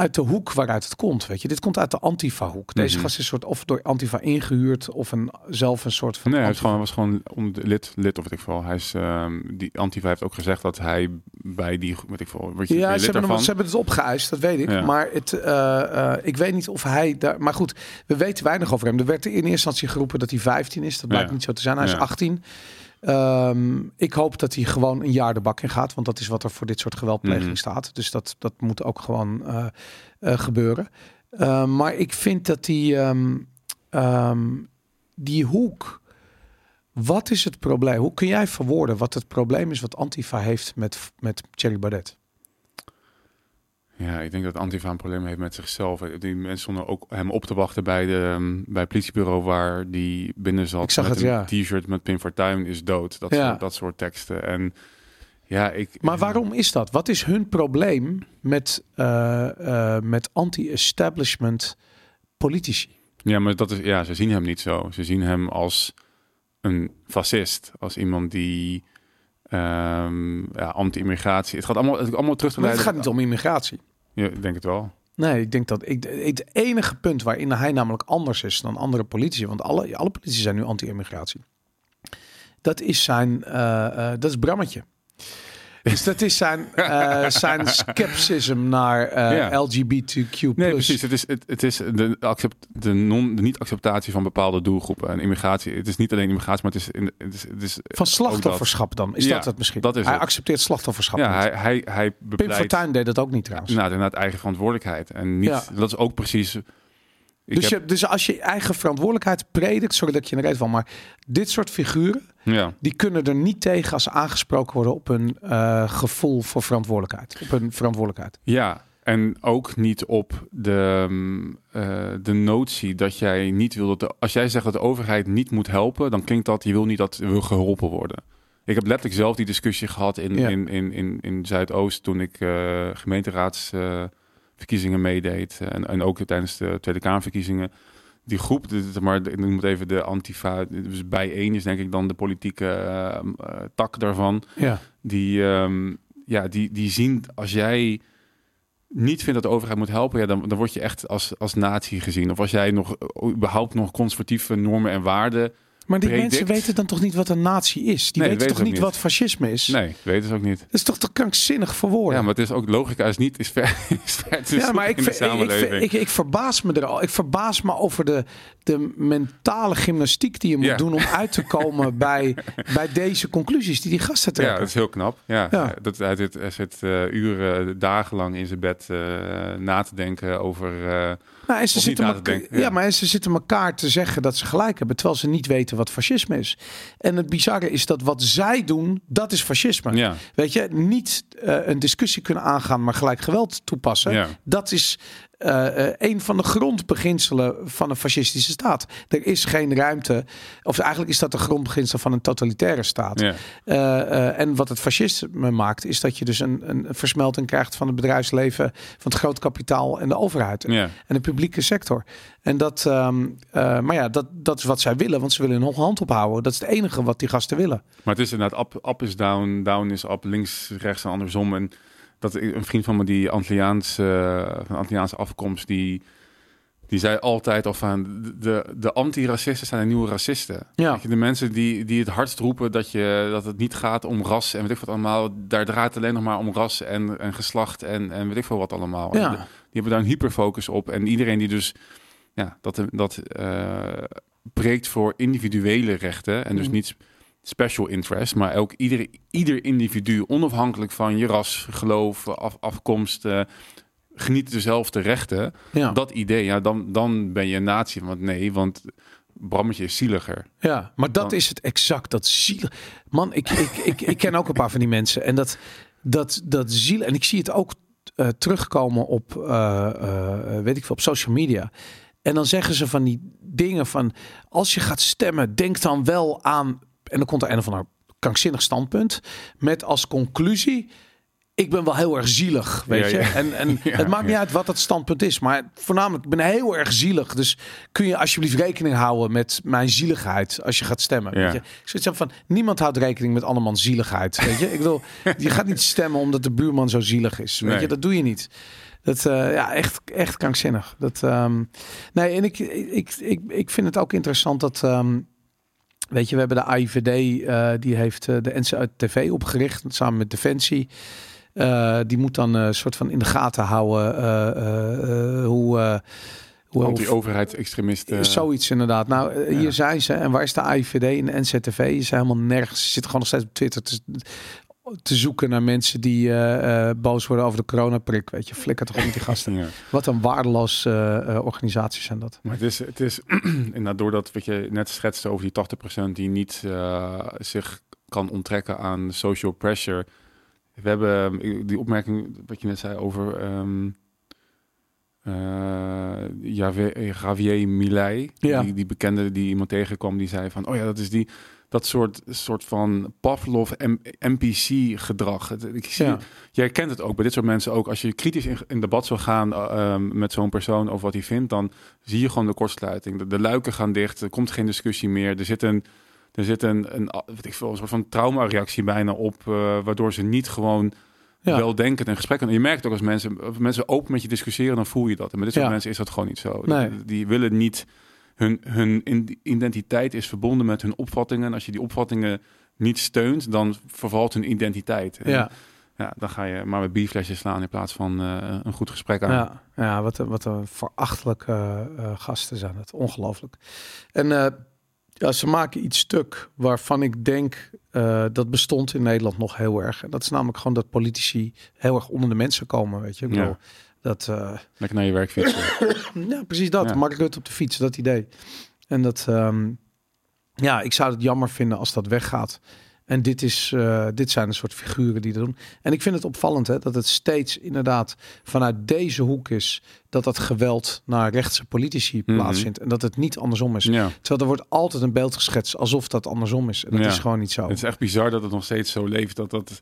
Uit de hoek waaruit het komt. Weet je, dit komt uit de Antifa-hoek. Deze Mhm. gast is soort of door Antifa ingehuurd of een, zelf een soort van. Nee, Antifa- gewoon, was gewoon om lid, lid of wat ik veel. Hij is, ehm, die Antifa heeft ook gezegd dat hij bij die, wat ik veel, word je Ja, ze hebben, hem, ze hebben het opgeëist, dat weet ik. Ja. Maar het, eh, eh, ik weet niet of hij daar. Maar goed, we weten weinig over hem. Er werd in eerste instantie geroepen dat hij 15 is. Dat blijkt Ja. niet zo te zijn. Hij is Ja. 18. Ehm, ik hoop dat hij gewoon een jaar de bak in gaat. Want dat is wat er voor dit soort geweldpleging Mhm. staat. Dus dat, dat moet ook gewoon eh, eh, gebeuren. Eh, maar ik vind dat die, ehm, ehm, die hoek. Wat is het probleem? Hoe kun jij verwoorden wat het probleem is wat Antifa heeft met, met Thierry Baudet? Ja, ik denk dat Antifa een probleem heeft met zichzelf. Die mensen stonden ook hem op te wachten bij, de, ehm, bij het politiebureau waar die binnen zat. Ik zag met het, een ja. t-shirt met Pim Fortuyn is dood. Dat, Ja. soort, dat soort teksten. En ja, ik... Maar waarom is dat? Wat is hun probleem met, eh, eh, met anti-establishment politici? Ja, maar dat is, ja, ze zien hem niet zo. Ze zien hem als een fascist. Als iemand die ehm, ja, anti-immigratie... Het gaat allemaal, het allemaal terug te Maar het gaat niet om immigratie. Ja, ik denk het wel. Nee, ik denk dat ik, het enige punt waarin hij namelijk anders is dan andere politici, want alle, alle politici zijn nu anti-immigratie. Dat is zijn, eh, eh, dat is Brammetje. Dus dat is zijn, eh, zijn skepticism naar eh, Ja. LGBTQ+. Nee, precies. Het is, het, het is de, accept, de, non, de niet-acceptatie van bepaalde doelgroepen. En immigratie, het is niet alleen immigratie, maar het is... In, het is, het is Van slachtofferschap dan. Is Ja, dat het misschien? dat is hij het. accepteert slachtofferschap Ja, niet. hij, hij, hij Pim bepleit... Fortuyn deed dat ook niet trouwens. Nou, inderdaad eigen verantwoordelijkheid. En niet, Ja. dat is ook precies... Dus, heb, je, dus als je eigen verantwoordelijkheid predikt, sorry dat ik je er reed van, maar dit soort figuren, ja. die kunnen er niet tegen als ze aangesproken worden op hun eh, gevoel voor verantwoordelijkheid. Op hun verantwoordelijkheid. ja, en ook niet op de, mm, eh, de notie dat jij niet wil dat... De, als jij zegt dat de overheid niet moet helpen, dan klinkt dat... Je wil niet dat wil geholpen worden. Ik heb letterlijk zelf die discussie gehad in, Ja. in, in, in, in Zuidoost... toen ik eh gemeenteraadsverkiezingen meedeed. En, en ook tijdens de Tweede Kamerverkiezingen. Die groep, maar ik noem het even de Antifa... Dus bijeen is denk ik dan de politieke eh, eh, tak daarvan. Ja. die, ehm, ja, die, die zien als jij niet vindt dat de overheid moet helpen, ja, dan, dan word je echt als, als nazi gezien. Of als jij nog eh, überhaupt nog conservatieve normen en waarden. Maar die Predict. mensen weten dan toch niet wat een natie is? Die Nee, weten toch niet wat fascisme is? Nee, weten ze ook niet. Dat is toch te krankzinnig voor woorden? Ja, maar het is ook logica is niet is ver, is ver te Ja, maar ik, in de ik, ik, ik, ik verbaas me er al. Ik verbaas me over de, de mentale gymnastiek die je moet Ja. doen om uit te komen bij, bij deze conclusies die die gasten ja, trekken. dat is heel knap. Ja, Ja. Dat, hij zit, hij zit eh, uren, dagenlang in zijn bed eh, na te denken over. eh, Nou, en ze Of zitten denken, ja. ja. maar ze zitten elkaar te zeggen dat ze gelijk hebben, terwijl ze niet weten wat fascisme is. En het bizarre is dat wat zij doen, dat is fascisme. ja, Weet je, niet eh, een discussie kunnen aangaan, maar gelijk geweld toepassen. Ja. Dat is eh, eh, een van de grondbeginselen van een fascistische staat. Er is geen ruimte, of eigenlijk is dat de grondbeginsel van een totalitaire staat. ja, Eh, en wat het fascisme maakt, is dat je dus een, een versmelting krijgt van het bedrijfsleven, van het groot kapitaal en de overheid ja. en de publieke sector. En dat, ehm, eh, maar ja, dat, dat is wat zij willen, want ze willen hun hand ophouden. Dat is het enige wat die gasten willen. Maar het is inderdaad up, up is down, down is up, links, rechts en andersom. En dat een vriend van me die Antilliaanse, van Antilliaanse afkomst, die, die zei altijd al van de, de anti-racisten zijn de nieuwe racisten. Ja. De mensen die, die het hardst roepen dat, je, dat het niet gaat om ras en weet ik wat allemaal, daar draait het alleen nog maar om ras en, en geslacht en, en weet ik veel wat allemaal. Ja. Die, die hebben daar een hyperfocus op. En iedereen die dus ja, dat, dat uh, breekt voor individuele rechten en dus Mhm. niet special interest, maar ook ieder, ieder individu, onafhankelijk van je ras, geloof, af, afkomst, uh, geniet dezelfde rechten. Ja. Dat idee, ja, dan, dan ben je een natie. Want nee, want Brammetje is zieliger. Ja, maar dat Dan- is het exact. Dat ziel. Man, ik, ik, ik, ik ken ook een paar van die mensen. En dat, dat, dat ziel. En ik zie het ook eh, terugkomen op, eh, eh, weet ik veel, op social media. En dan zeggen ze van die dingen van, als je gaat stemmen, denk dan wel aan. En dan komt er een of ander krankzinnig standpunt met als conclusie. Ik ben wel heel erg zielig, weet Ja, je. ja. En, en Ja, het maakt niet uit wat dat standpunt is. Maar voornamelijk, ik ben heel erg zielig. Dus kun je alsjeblieft rekening houden met mijn zieligheid als je gaat stemmen. Weet je? Ik zoiets van, niemand houdt rekening met andermans zieligheid. Weet je? Ik wil, je gaat niet stemmen omdat de buurman zo zielig is. Weet Nee. je? Dat doe je niet. Dat, eh, ja, echt, echt krankzinnig. Dat, ehm, nee, en ik, ik, ik, ik vind het ook interessant dat... ehm, Weet je, we hebben de AIVD, eh, die heeft eh, de NCTV opgericht samen met Defensie. Eh, die moet dan een soort van in de gaten houden hoe, hoe, Anti-overheidsextremisten. Zoiets inderdaad. Nou, hier zijn ze. En waar is de AIVD en de NZTV? Ze zijn helemaal nergens. Ze zitten gewoon nog steeds op Twitter te, te zoeken naar mensen die eh, eh, boos worden over de coronaprik. Weet je, flikker toch op met die gasten. Ja. Wat een waardeloos eh, eh, organisaties zijn dat. Maar het is, het is inderdaad doordat wat je net schetste over die 80% die niet zich kan onttrekken aan social pressure. We hebben eh, die opmerking wat je net zei over ehm eh, Javier, Javier Milei, Ja. die, die bekende die iemand tegenkwam die zei van, oh ja, dat is die dat soort, soort van Pavlov NPC gedrag. Ik zie, Ja. Jij kent het ook bij dit soort mensen ook. Als je kritisch in, in debat zou gaan eh, ehm, met zo'n persoon over wat hij vindt, dan zie je gewoon de kortsluiting. De, de luiken gaan dicht, er komt geen discussie meer. Er zit een, er zit een, een, weet ik veel, een soort van traumareactie bijna op, eh, waardoor ze niet gewoon Ja. wel denken en gesprekken. En je merkt ook als mensen, als mensen open met je discussiëren, dan voel je dat. En met dit soort Ja. mensen is dat gewoon niet zo. Nee. Die, die willen niet, hun, hun identiteit is verbonden met hun opvattingen. En als je die opvattingen niet steunt, dan vervalt hun identiteit. En Ja. ja, dan ga je maar met bierflesjes slaan in plaats van eh, een goed gesprek aan. Ja, ja wat, een, wat een verachtelijke eh, gasten zijn het. Ongelooflijk. En eh, ja, ze maken iets stuk waarvan ik denk dat bestond in Nederland nog heel erg. En dat is namelijk gewoon dat politici heel erg onder de mensen komen. Weet je, ik Ja. Dat. eh, Lekker naar je werk fietsen. ja, precies dat. Ja. Mark Rutte op de fiets, dat idee. En dat, ehm, ja, ik zou het jammer vinden als dat weggaat. En dit, is, eh, dit zijn een soort figuren die dat doen. En ik vind het opvallend hè, dat het steeds inderdaad vanuit deze hoek is dat dat geweld naar rechtse politici Mhm. plaatsvindt. En dat het niet andersom is. ja. Terwijl er wordt altijd een beeld geschetst alsof dat andersom is. En dat Ja. is gewoon niet zo. Het is echt bizar dat het nog steeds zo leeft. Dat dat,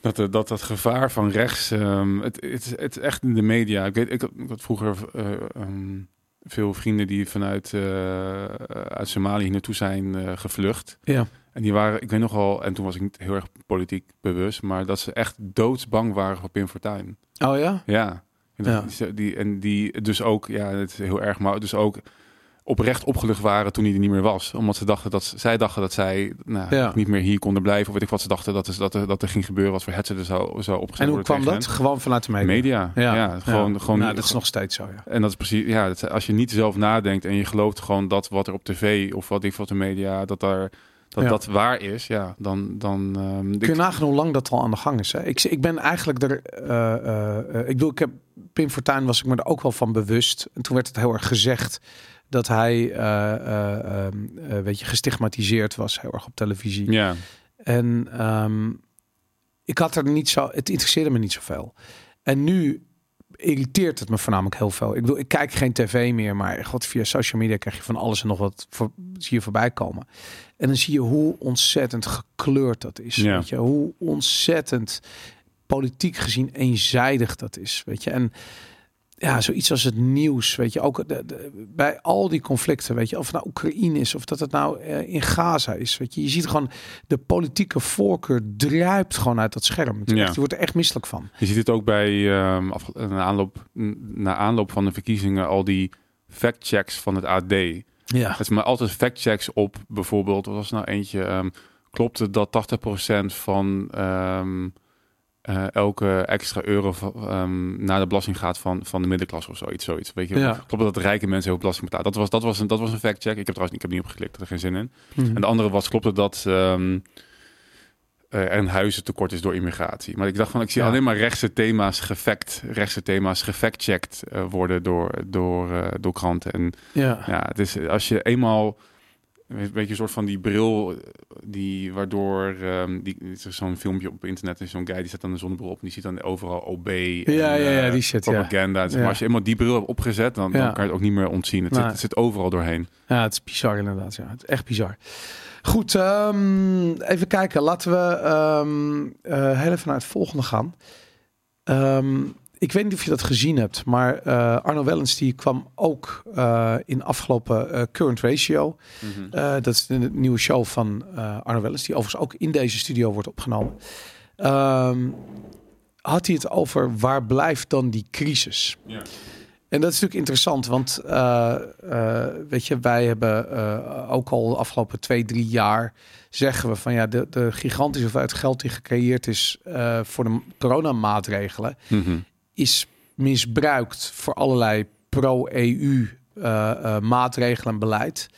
dat, dat, dat, dat gevaar van rechts. ehm, het, het, is- het is echt in de media. Ik weet, ik, had- ik had vroeger eh, ehm, veel vrienden die vanuit eh, uit Somalië hier naartoe zijn eh, gevlucht. Ja. En die waren, ik weet nog wel, en toen was ik niet heel erg politiek bewust, maar dat ze echt doodsbang waren voor Pim Fortuyn. Oh ja? Ja. En, Ja. Die, en die dus ook, ja, het is heel erg, maar dus ook oprecht opgelucht waren toen hij er niet meer was. Omdat ze dachten dat zij dachten dat zij nou, Ja. niet meer hier konden blijven. Of weet ik wat ze dachten dat, is, dat, er, dat er ging gebeuren. Wat voor hetze er zou, zou opgezet En hoe kwam dat? hen. Gewoon vanuit de media. Media. Ja, gewoon, gewoon. Nou, dat is nog steeds zo, ja. En dat is precies, ja, dat, als je niet zelf nadenkt en je gelooft gewoon dat wat er op tv of wat ik van de media, dat daar dat Ja. dat waar is, ja, dan dan. ehm, ik- Kun je nagaan hoe lang dat al aan de gang is. Hè? Ik, ik ben eigenlijk er. eh, eh, eh, ik bedoel, ik heb Pim Fortuyn was ik me er ook wel van bewust. En toen werd het heel erg gezegd dat hij, eh, eh, ehm, eh, weet je, gestigmatiseerd was, heel erg op televisie. ja, En ehm, ik had er niet zo, het interesseerde me niet zoveel. En nu irriteert het me voornamelijk heel veel. Ik bedoel, ik kijk geen tv meer, maar god, via social media krijg je van alles en nog wat voor, zie je voorbij komen. En dan zie je hoe ontzettend gekleurd dat is. Ja. Weet je, hoe ontzettend politiek gezien eenzijdig dat is. Weet je, en ja, zoiets als het nieuws, weet je, ook de, de- bij al die conflicten, weet je, of het nou Oekraïne is of dat het nou eh, in Gaza is, weet je, je ziet gewoon de politieke voorkeur druipt gewoon uit dat scherm. Ja. echt- je wordt er echt misselijk van. Je ziet het ook bij af, na, aanloop, na aanloop van de verkiezingen al die factchecks van het AD. Ja, Het is maar altijd factchecks op bijvoorbeeld, wat was nou eentje, ehm, klopt het dat 80% van ehm, eh, elke extra euro ehm, naar de belasting gaat van, van de middenklasse of zoiets, zoiets. Weet je, Ja. Klopt dat rijke mensen heel veel belasting betalen? Dat was, dat was, een, dat was een factcheck. Ik heb trouwens ik heb niet opgeklikt, er geen zin in. Mhm. En de andere was, klopt het dat eh, er een huizentekort is door immigratie? Maar ik dacht van, ik zie Ja. alleen maar rechtse thema's gefact, rechtse thema's gefactcheckt eh, worden door, door, door kranten. En ja. ja, het is als je eenmaal een beetje een soort van die bril, die waardoor um, die er is zo'n filmpje op internet is zo'n guy die zet dan een zonnebril op en die ziet dan overal OB. en, Ja, ja, ja, eh, die shit, ja. propaganda. Dus, Maar Ja. als je eenmaal die bril hebt opgezet, dan, Ja. dan kan je het ook niet meer ontzien. Het, zit, het zit overal doorheen. Ja, het is bizar inderdaad. Ja, het is echt bizar. Goed, ehm, even kijken. Laten we ehm, eh, heel even naar het volgende gaan. Ehm, ik weet niet of je dat gezien hebt, maar eh, Arno Wellens die kwam ook eh, in afgelopen eh, Current Ratio. Eh, dat is de nieuwe show van Arno Wellens, die overigens ook in deze studio wordt opgenomen. Ehm, had hij het over waar blijft dan die crisis? Ja. En dat is natuurlijk interessant, want weet je, wij hebben ook al de afgelopen twee, drie jaar zeggen we van ja, de, de gigantische hoeveelheid geld die gecreëerd is voor de coronamaatregelen, Mhm. Is misbruikt voor allerlei pro-EU eh, eh, maatregelen en beleid.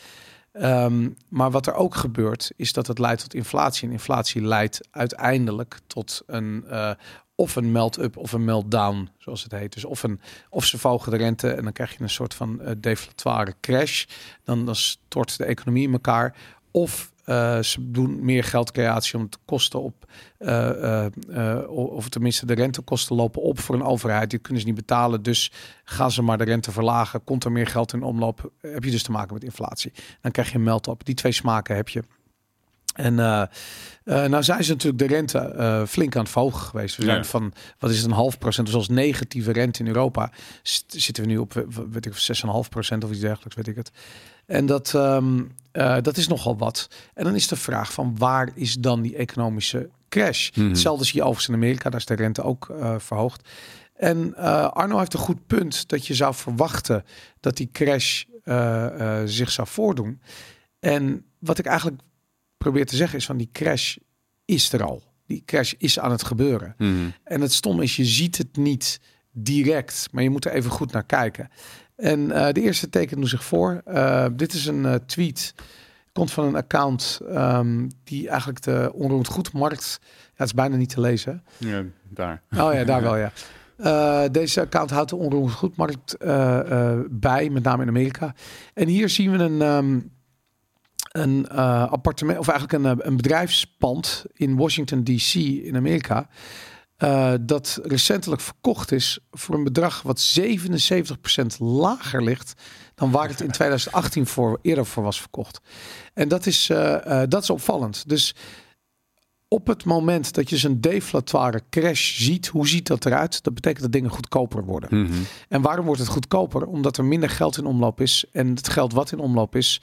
Ehm, maar wat er ook gebeurt, is dat het leidt tot inflatie. En inflatie leidt uiteindelijk tot een eh, of een melt-up of een melt-down, zoals het heet. Dus of, een, of ze verhogen de rente en dan krijg je een soort van deflatoire crash. Dan, dan stort de economie in elkaar. Of eh, ze doen meer geldcreatie om het kosten op, eh, eh, of tenminste de rentekosten lopen op voor een overheid. Die kunnen ze niet betalen, dus gaan ze maar de rente verlagen. Komt er meer geld in omloop, heb je dus te maken met inflatie. Dan krijg je een melt-up. Die twee smaken heb je. En eh, nou zijn ze natuurlijk de rente flink aan het verhogen geweest. We zijn Ja. van, wat is het, een half procent, dus als negatieve rente in Europa, zitten we nu op, weet ik, 6,5 procent of iets dergelijks, weet ik het. En dat, ehm, eh, dat is nogal wat. En dan is de vraag van waar is dan die economische crash? Mhm. Hetzelfde zie je overigens in Amerika, daar is de rente ook eh, verhoogd. En eh, Arno heeft een goed punt dat je zou verwachten dat die crash zich zou voordoen. En wat ik eigenlijk probeer te zeggen is van die crash is er al. Die crash is aan het gebeuren. Mhm. En het stom is, je ziet het niet direct, maar je moet er even goed naar kijken. En eh, de eerste teken doet zich voor. Eh, dit is een eh, tweet. Komt van een account ehm, die eigenlijk de onroerend goedmarkt. Ja, het is bijna niet te lezen. Ja, daar. Oh ja, daar wel ja. Deze account houdt de onroerend goedmarkt bij, met name in Amerika. En hier zien we een, ehm, een appartement, of eigenlijk een, een bedrijfspand in Washington DC in Amerika. Eh, dat recentelijk verkocht is voor een bedrag wat 77% lager ligt dan waar het in 2018 voor eerder voor was verkocht. En dat is, eh, eh, dat is opvallend. Dus op het moment dat je zo'n deflatoire crash ziet, hoe ziet dat eruit? Dat betekent dat dingen goedkoper worden. Mhm. En waarom wordt het goedkoper? Omdat er minder geld in omloop is. En het geld wat in omloop is,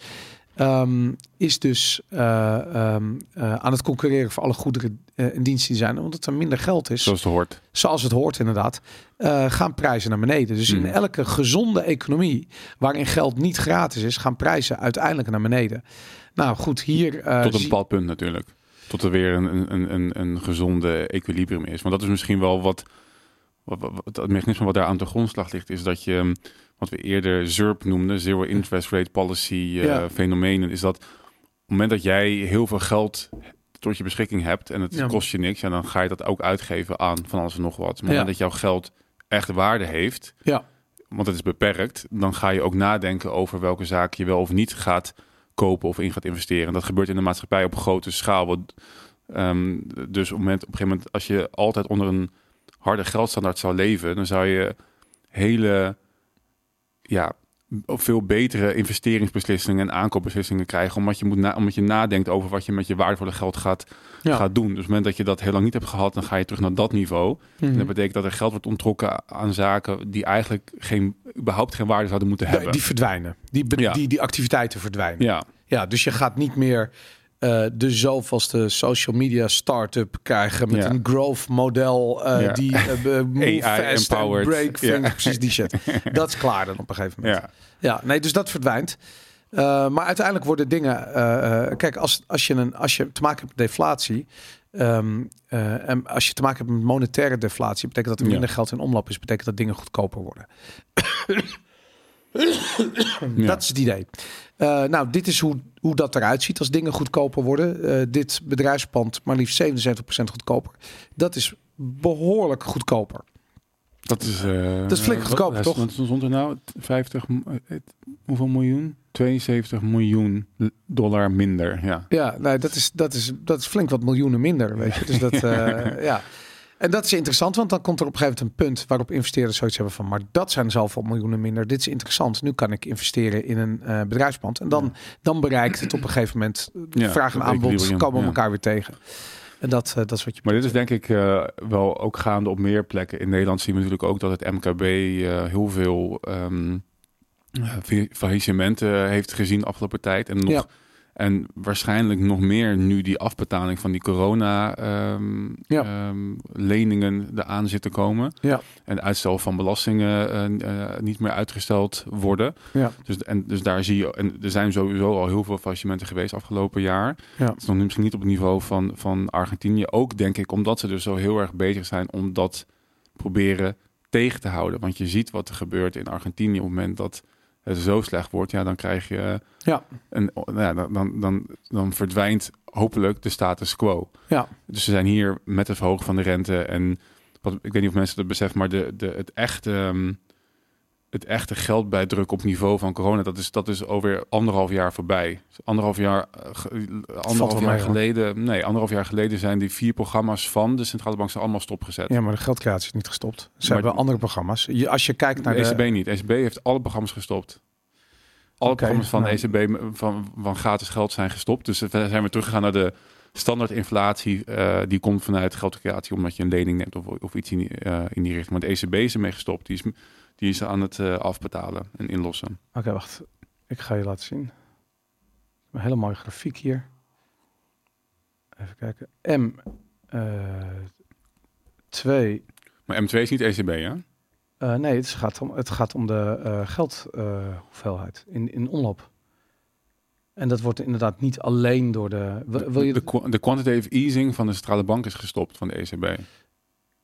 ehm, is dus eh, ehm, eh, aan het concurreren voor alle goederen eh, en diensten die zijn. Omdat er minder geld is, Zoals het hoort. zoals het hoort inderdaad, eh, gaan prijzen naar beneden. Dus in Mhm. elke gezonde economie, waarin geld niet gratis is, gaan prijzen uiteindelijk naar beneden. Nou goed, hier... eh, Tot een bepaald punt natuurlijk. Tot er weer een, een, een, een gezonde equilibrium is. Want dat is misschien wel wat- het mechanisme wat daar aan de grondslag ligt, is dat je, um, wat we eerder ZERP noemden, Zero Interest Rate Policy eh, Ja. fenomenen, is dat op het moment dat jij heel veel geld tot je beschikking hebt en het Ja. kost je niks, ja, dan ga je dat ook uitgeven aan van alles en nog wat. Maar op het Ja. moment dat jouw geld echt waarde heeft, Ja. want het is beperkt, dan ga je ook nadenken over welke zaak je wel of niet gaat kopen of in gaat investeren. En dat gebeurt in de maatschappij op grote schaal. Wat, ehm, dus op, moment, op een gegeven moment, als je altijd onder een harde geldstandaard zou leven, dan zou je hele ja, veel betere investeringsbeslissingen en aankoopbeslissingen krijgen. Omdat je, moet na, omdat je nadenkt over wat je met je waardevolle geld gaat, Ja. gaat doen. Dus op het moment dat je dat heel lang niet hebt gehad, dan ga je terug naar dat niveau. En Mhm. dat betekent dat er geld wordt onttrokken aan zaken die eigenlijk geen, überhaupt geen waarde zouden moeten hebben. die verdwijnen. Die, Ja. die, die activiteiten verdwijnen. ja, Ja, dus je gaat niet meer eh, de zoveelste social media start-up krijgen met Ja. een growth model eh, Ja. die eh, be- move AI empowered. break Ja. Precies die shit. Dat is klaar dan op een gegeven moment. ja. Nee, dus dat verdwijnt. Eh, maar uiteindelijk worden dingen. eh, eh, kijk, als, als, je een, als je te maken hebt met deflatie. ehm, eh, en als je te maken hebt met monetaire deflatie, betekent dat er Ja. minder geld in omloop is, betekent dat dingen goedkoper worden. Ja. Dat is het idee. Eh, nou, dit is hoe, hoe dat eruit ziet als dingen goedkoper worden. Eh, dit bedrijfspand maar liefst 77% goedkoper. Dat is behoorlijk goedkoper. Dat is, eh, Dat is flink wat- toch? Wat stond er nou? 50, m- eh, hoeveel miljoen? 72 miljoen dollar minder. Ja. Ja, nee, dat, is, dat, is, dat is flink wat miljoenen minder, weet je. Dus dat, ja. En dat is interessant, want dan komt er op een gegeven moment een punt waarop investeerders zoiets hebben van, maar dat zijn zoveel miljoenen minder. Dit is interessant. Nu kan ik investeren in een eh, bedrijfspand. En dan, dan bereikt het op een gegeven moment, eh, Ja, vraag en aanbod komen ja. elkaar weer tegen. En dat, eh, dat is wat je Maar dit is denk ik wel ook gaande op meer plekken. In Nederland zien we natuurlijk ook dat het MKB heel veel fa- faillissementen heeft gezien de afgelopen tijd. En, nog. En waarschijnlijk nog meer nu die afbetaling van die corona ehm, Ja. leningen eraan zitten komen. Ja. En uitstel van belastingen eh, eh, niet meer uitgesteld worden. Ja. Dus, en, dus daar zie je, en er zijn sowieso al heel veel faillissementen geweest afgelopen jaar. Ja. Het is nog misschien niet op het niveau van, van Argentinië. Ook denk ik omdat ze dus zo heel erg bezig zijn om dat proberen tegen te houden. Want je ziet wat er gebeurt in Argentinië op het moment dat zo slecht wordt. Ja, dan krijg je Ja. een, nou ja, dan, dan, dan, verdwijnt hopelijk de status quo. Ja. Dus ze zijn hier met het verhogen van de rente en wat, ik weet niet of mensen dat beseffen, maar de, de, het echte ehm, het echte geld bijdruk op niveau van corona, dat is, dat is alweer anderhalf jaar voorbij. Anderhalf jaar, eh, ge- anderhalf jaar hoor. geleden, nee, anderhalf jaar geleden zijn die vier programma's van de centrale bank zijn allemaal stopgezet. Ja, maar de geldcreatie is niet gestopt. Ze Maar- hebben andere programma's. Je, als je kijkt naar de de... ECB niet. ECB heeft alle programma's gestopt. Alle programma's van nou. de ECB van, van gratis geld zijn gestopt. Dus we zijn weer teruggegaan naar de standaard inflatie. eh, die komt vanuit geldcreatie omdat je een lening neemt of, of iets in die, eh, in die richting. Maar de ECB is ermee gestopt. Die is, die is aan het eh, afbetalen en inlossen. Oké, wacht. Ik ga je laten zien. Een hele mooie grafiek hier. Even kijken. M. eh 2. Maar M2 is niet ECB, hè? Eh, nee, het gaat om, het gaat om de geldhoeveelheid in, in omloop. En dat wordt inderdaad niet alleen door de. Wil, wil je, de, qua- de quantitative easing van de centrale bank is gestopt van de ECB.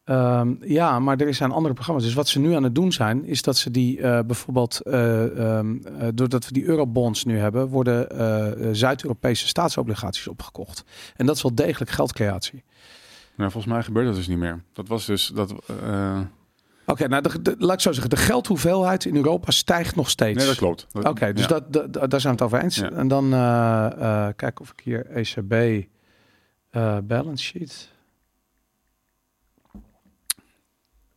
Ehm, ja, maar er zijn andere programma's. Dus wat ze nu aan het doen zijn, is dat ze die eh, bijvoorbeeld, eh, ehm, eh, doordat we die eurobonds nu hebben, worden Zuid-Europese staatsobligaties opgekocht. En dat is wel degelijk geldcreatie. Maar volgens mij gebeurt dat dus niet meer. Dat was dus dat. Oké, nou, de, de- laat ik zo zeggen, de geldhoeveelheid in Europa stijgt nog steeds. nee, dat klopt. Oké, dus ja. dat, dat, daar zijn we het over eens. Ja. En dan kijken of ik hier ECB balance sheet. Even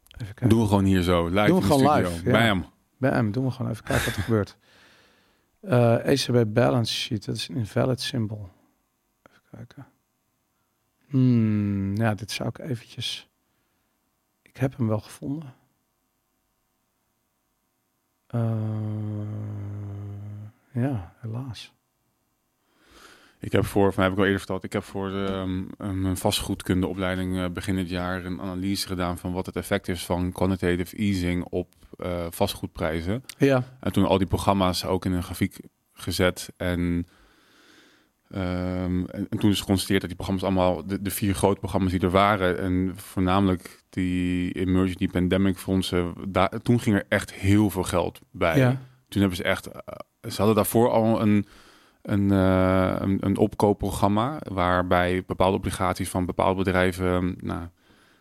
kijken. Doen we gewoon hier zo. Live Doen we gewoon studio. live, ja. Bam. Bam, doen we gewoon even kijken wat er gebeurt. Eh ECB balance sheet, dat is een invalid symbol. Even kijken. Hmm, ja, dit zou ik eventjes... Ik heb hem wel gevonden. Eh, ja, helaas. Ik heb voor, van heb ik al eerder verteld, ik heb voor de, um, mijn vastgoedkundeopleiding eh, begin dit jaar een analyse gedaan van wat het effect is van quantitative easing op eh, vastgoedprijzen. Ja, En toen al die programma's ook in een grafiek gezet. En, ehm, en, en toen is geconstateerd dat die programma's allemaal, de, de vier grote programma's die er waren, en voornamelijk die emergency pandemic fondsen, daar, toen ging er echt heel veel geld bij. ja. Toen hebben ze echt, eh, ze hadden daarvoor al een, een, eh, een, een opkoopprogramma waarbij bepaalde obligaties van bepaalde bedrijven, nou,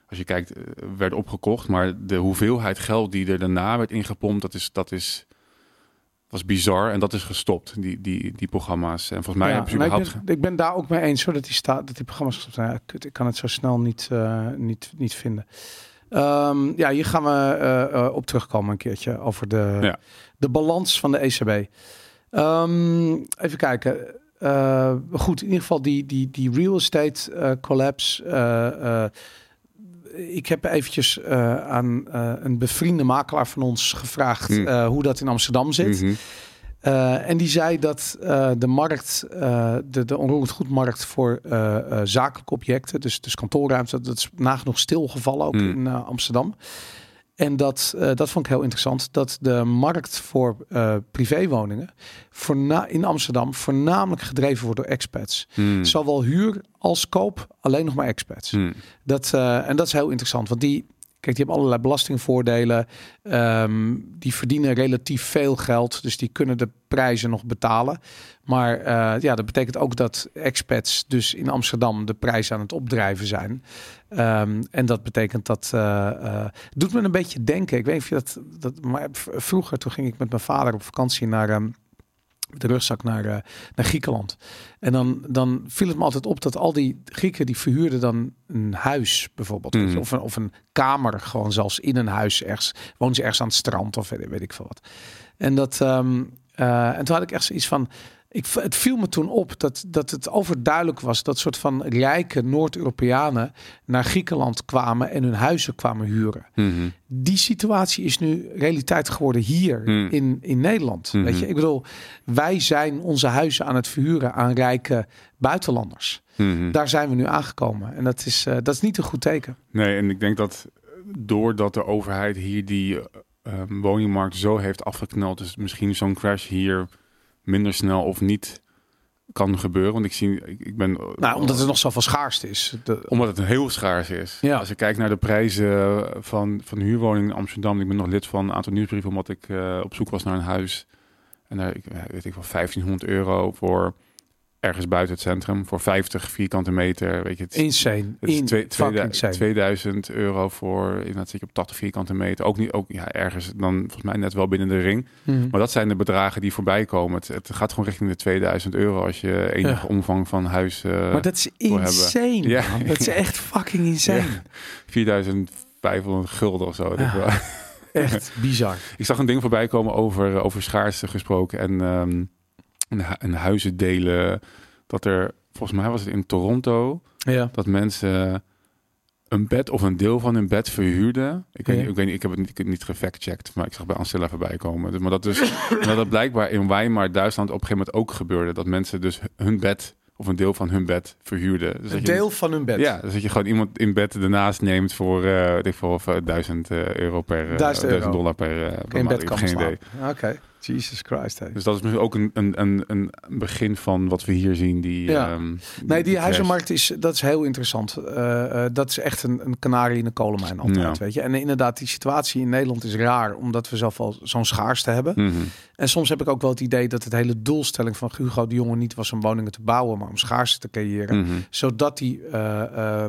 als je kijkt, eh, werden opgekocht. Maar de hoeveelheid geld die er daarna werd ingepompt, dat is, dat is, was bizar en dat is gestopt, die, die, die programma's. En volgens mij Ja, hebben ze überhaupt... ik, ben, ik ben daar ook mee eens hoor, dat die, staat, dat die programma's gestopt zijn. Ik kan het zo snel niet, eh, niet, niet vinden. Ehm, ja, hier gaan we op terugkomen een keertje over de, Ja. de balans van de ECB. Ehm, even kijken. Eh, goed, in ieder geval die, die, die real estate eh, collapse. eh, ik heb eventjes aan een bevriende makelaar van ons gevraagd Hmm. hoe dat in Amsterdam zit. Mhm. En die zei dat de markt, de, de onroerend goedmarkt voor zakelijke objecten, dus, dus kantoorruimte, dat is nagenoeg stilgevallen ook Hmm. in Amsterdam. En dat, eh, dat vond ik heel interessant, dat de markt voor eh, privéwoningen voorna- in Amsterdam voornamelijk gedreven wordt door expats. Mhm. Zowel huur als koop, alleen nog maar expats. Mhm. Dat, eh, en dat is heel interessant, want die, kijk, die hebben allerlei belastingvoordelen. Ehm, die verdienen relatief veel geld, dus die kunnen de prijzen nog betalen. Maar eh, ja, dat betekent ook dat expats dus in Amsterdam de prijzen aan het opdrijven zijn. Ehm, en dat betekent dat, eh, doet me een beetje denken. Ik weet niet of je dat, dat maar vroeger toen ging ik met mijn vader op vakantie naar ehm, de rugzak naar, eh, naar Griekenland. En dan, dan viel het me altijd op dat al die Grieken die verhuurden dan een huis bijvoorbeeld. Mhm. Of, een, of een kamer gewoon zelfs in een huis ergens. Wonen ze ergens aan het strand of weet, weet ik veel wat. En, dat, ehm, eh, en toen had ik echt zoiets van... Ik, het viel me toen op dat, dat het overduidelijk was dat soort van rijke Noord-Europeanen naar Griekenland kwamen en hun huizen kwamen huren. Mhm. Die situatie is nu realiteit geworden hier Hmm. in, in Nederland. Mhm. Weet je, ik bedoel, wij zijn onze huizen aan het verhuren aan rijke buitenlanders. Mhm. Daar zijn we nu aangekomen. En dat is, eh, dat is niet een goed teken. Nee, en ik denk dat doordat de overheid hier die eh, ehm, woningmarkt zo heeft afgeknald, dus misschien zo'n crash hier minder snel of niet kan gebeuren. Want ik zie, ik, ik ben... Nou, omdat er nog zoveel schaarste is. De, Omdat het heel schaars is. Ja. Als ik kijk naar de prijzen van, van huurwoningen in Amsterdam. Ik ben nog lid van een aantal nieuwsbrieven omdat ik eh, op zoek was naar een huis. En daar, ik, eh, weet ik wel, 1500 euro voor ergens buiten het centrum. Voor 50 vierkante meter. Weet je, het, insane. het is In twee, insane. 2000 euro voor, inderdaad zit je op 80 vierkante meter. Ook niet, ook ja, ergens dan volgens mij net wel binnen de ring. Mhm. Maar dat zijn de bedragen die voorbij komen. Het, het gaat gewoon richting de 2000 euro als je enige Ja. omvang van huis... eh, maar dat is insane. Ja. Dat is echt fucking insane. Ja. 4500 gulden of zo. Ja. Echt bizar. Ik zag een ding voorbij komen over, over schaarste gesproken en ehm een huizen delen. Dat er, volgens mij was het in Toronto, Ja. dat mensen een bed of een deel van hun bed verhuurden. Ik, weet, Ja. ik, weet niet, ik heb het niet, ik heb het niet gefactcheckt, maar ik zag bij Ancilla voorbij komen. Dus, maar dat, dus, dat het blijkbaar in Weimar, Duitsland, op een gegeven moment ook gebeurde. Dat mensen dus hun bed of een deel van hun bed verhuurden. Dus Een dat je- deel van hun bed. Ja, dus dat je gewoon iemand in bed ernaast neemt voor, weet ik veel, of, eh, 1000 eh, euro per, 1000 euro. dollar per, eh, per bed kan geen idee. Oké. Jesus Christ. Hey. Dus dat is misschien ook een, een, een, een begin van wat we hier zien. Die, Ja. ehm, Nee, die huizenmarkt is, dat is heel interessant. Eh, eh, dat is echt een, een kanarie in de kolenmijn altijd, Ja. weet je. En inderdaad, die situatie in Nederland is raar, omdat we zoveel zo'n schaarste hebben. Mhm. En soms heb ik ook wel het idee dat het hele doelstelling van Hugo de Jonge niet was om woningen te bouwen, maar om schaarste te creëren. Mhm. Zodat die, eh,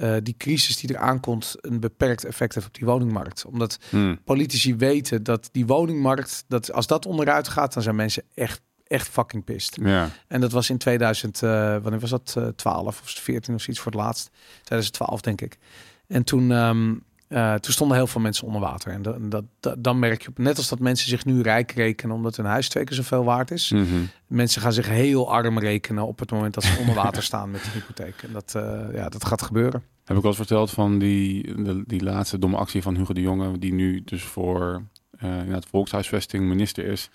eh, die crisis die er aankomt een beperkt effect heeft op die woningmarkt. Omdat Mhm. politici weten dat die woningmarkt, dat als dat onderuit gaat, dan zijn mensen echt, echt fucking pissed. Ja. En dat was in 2000, eh, wanneer was dat? Eh 12 of 14 of zoiets voor het laatst. 2012 denk ik. En toen, ehm, eh, toen stonden heel veel mensen onder water. En dat, dat, dat- dan merk je op, net als dat mensen zich nu rijk rekenen omdat hun huis twee keer zoveel waard is. Mhm. Mensen gaan zich heel arm rekenen op het moment dat ze onder water staan met de hypotheek. En dat, eh, ja, dat gaat gebeuren. Heb ik al eens verteld van die, de, die laatste domme actie van Hugo de Jonge, die nu dus voor eh het volkshuisvesting minister is.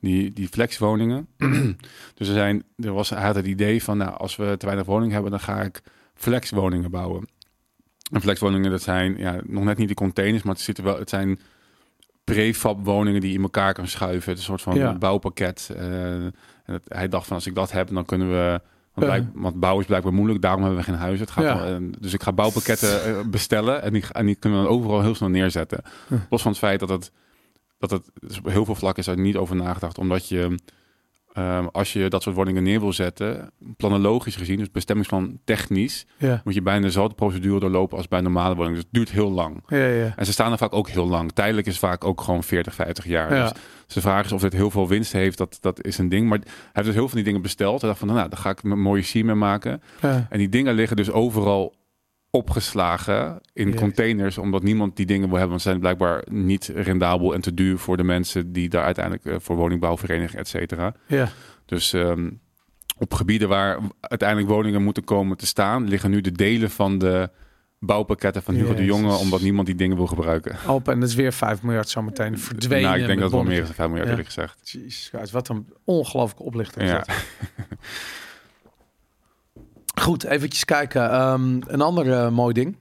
Die, die flexwoningen. dus er zijn, er was, hij had het idee van, nou, als we te weinig woningen hebben, dan ga ik flexwoningen bouwen. En flexwoningen, dat zijn ja, nog net niet de containers, maar het, zitten wel, het zijn prefab woningen die je in elkaar kan schuiven. Het is een soort van Ja. bouwpakket. eh, en hij dacht van, als ik dat heb, dan kunnen we... Want, blijk- want bouwen is blijkbaar moeilijk, daarom hebben we geen huis. Het gaat Ja. wel, en- dus ik ga bouwpakketten eh, bestellen en die, en die kunnen we dan overal heel snel neerzetten. Hm. Los van het feit dat het, dat het dus op heel veel vlakken is er niet over nagedacht. Omdat je, ehm, als je dat soort woningen neer wil zetten, planologisch gezien, dus bestemmingsplan technisch, Ja, moet je bijna dezelfde procedure doorlopen als bij normale woning. Dus het duurt heel lang. ja, ja. En ze staan er vaak ook heel lang. Tijdelijk is vaak ook gewoon 40, 50 jaar. Ja. Dus de vraag is of dit heel veel winst heeft, dat, dat is een ding. Maar hij heeft dus heel veel van die dingen besteld. Hij dacht van, nou, daar ga ik een mooie sim mee maken. ja. En die dingen liggen dus overal opgeslagen in containers, omdat niemand die dingen wil hebben. Want ze zijn blijkbaar niet rendabel en te duur voor de mensen die daar uiteindelijk eh, voor woningbouwverenigingen, et cetera. Ja. Dus ehm, op gebieden waar uiteindelijk woningen moeten komen te staan, liggen nu de delen van de bouwpakketten van Hugo de Jonge, omdat niemand die dingen wil gebruiken. Open en het is weer 5 miljard zometeen verdwenen. nou, ik denk dat het wel meer dan 5 miljard Ja. eerlijk gezegd. Jezus wat een ongelooflijke oplichting. Ja. Goed, eventjes kijken. Ehm, een ander eh, mooi ding.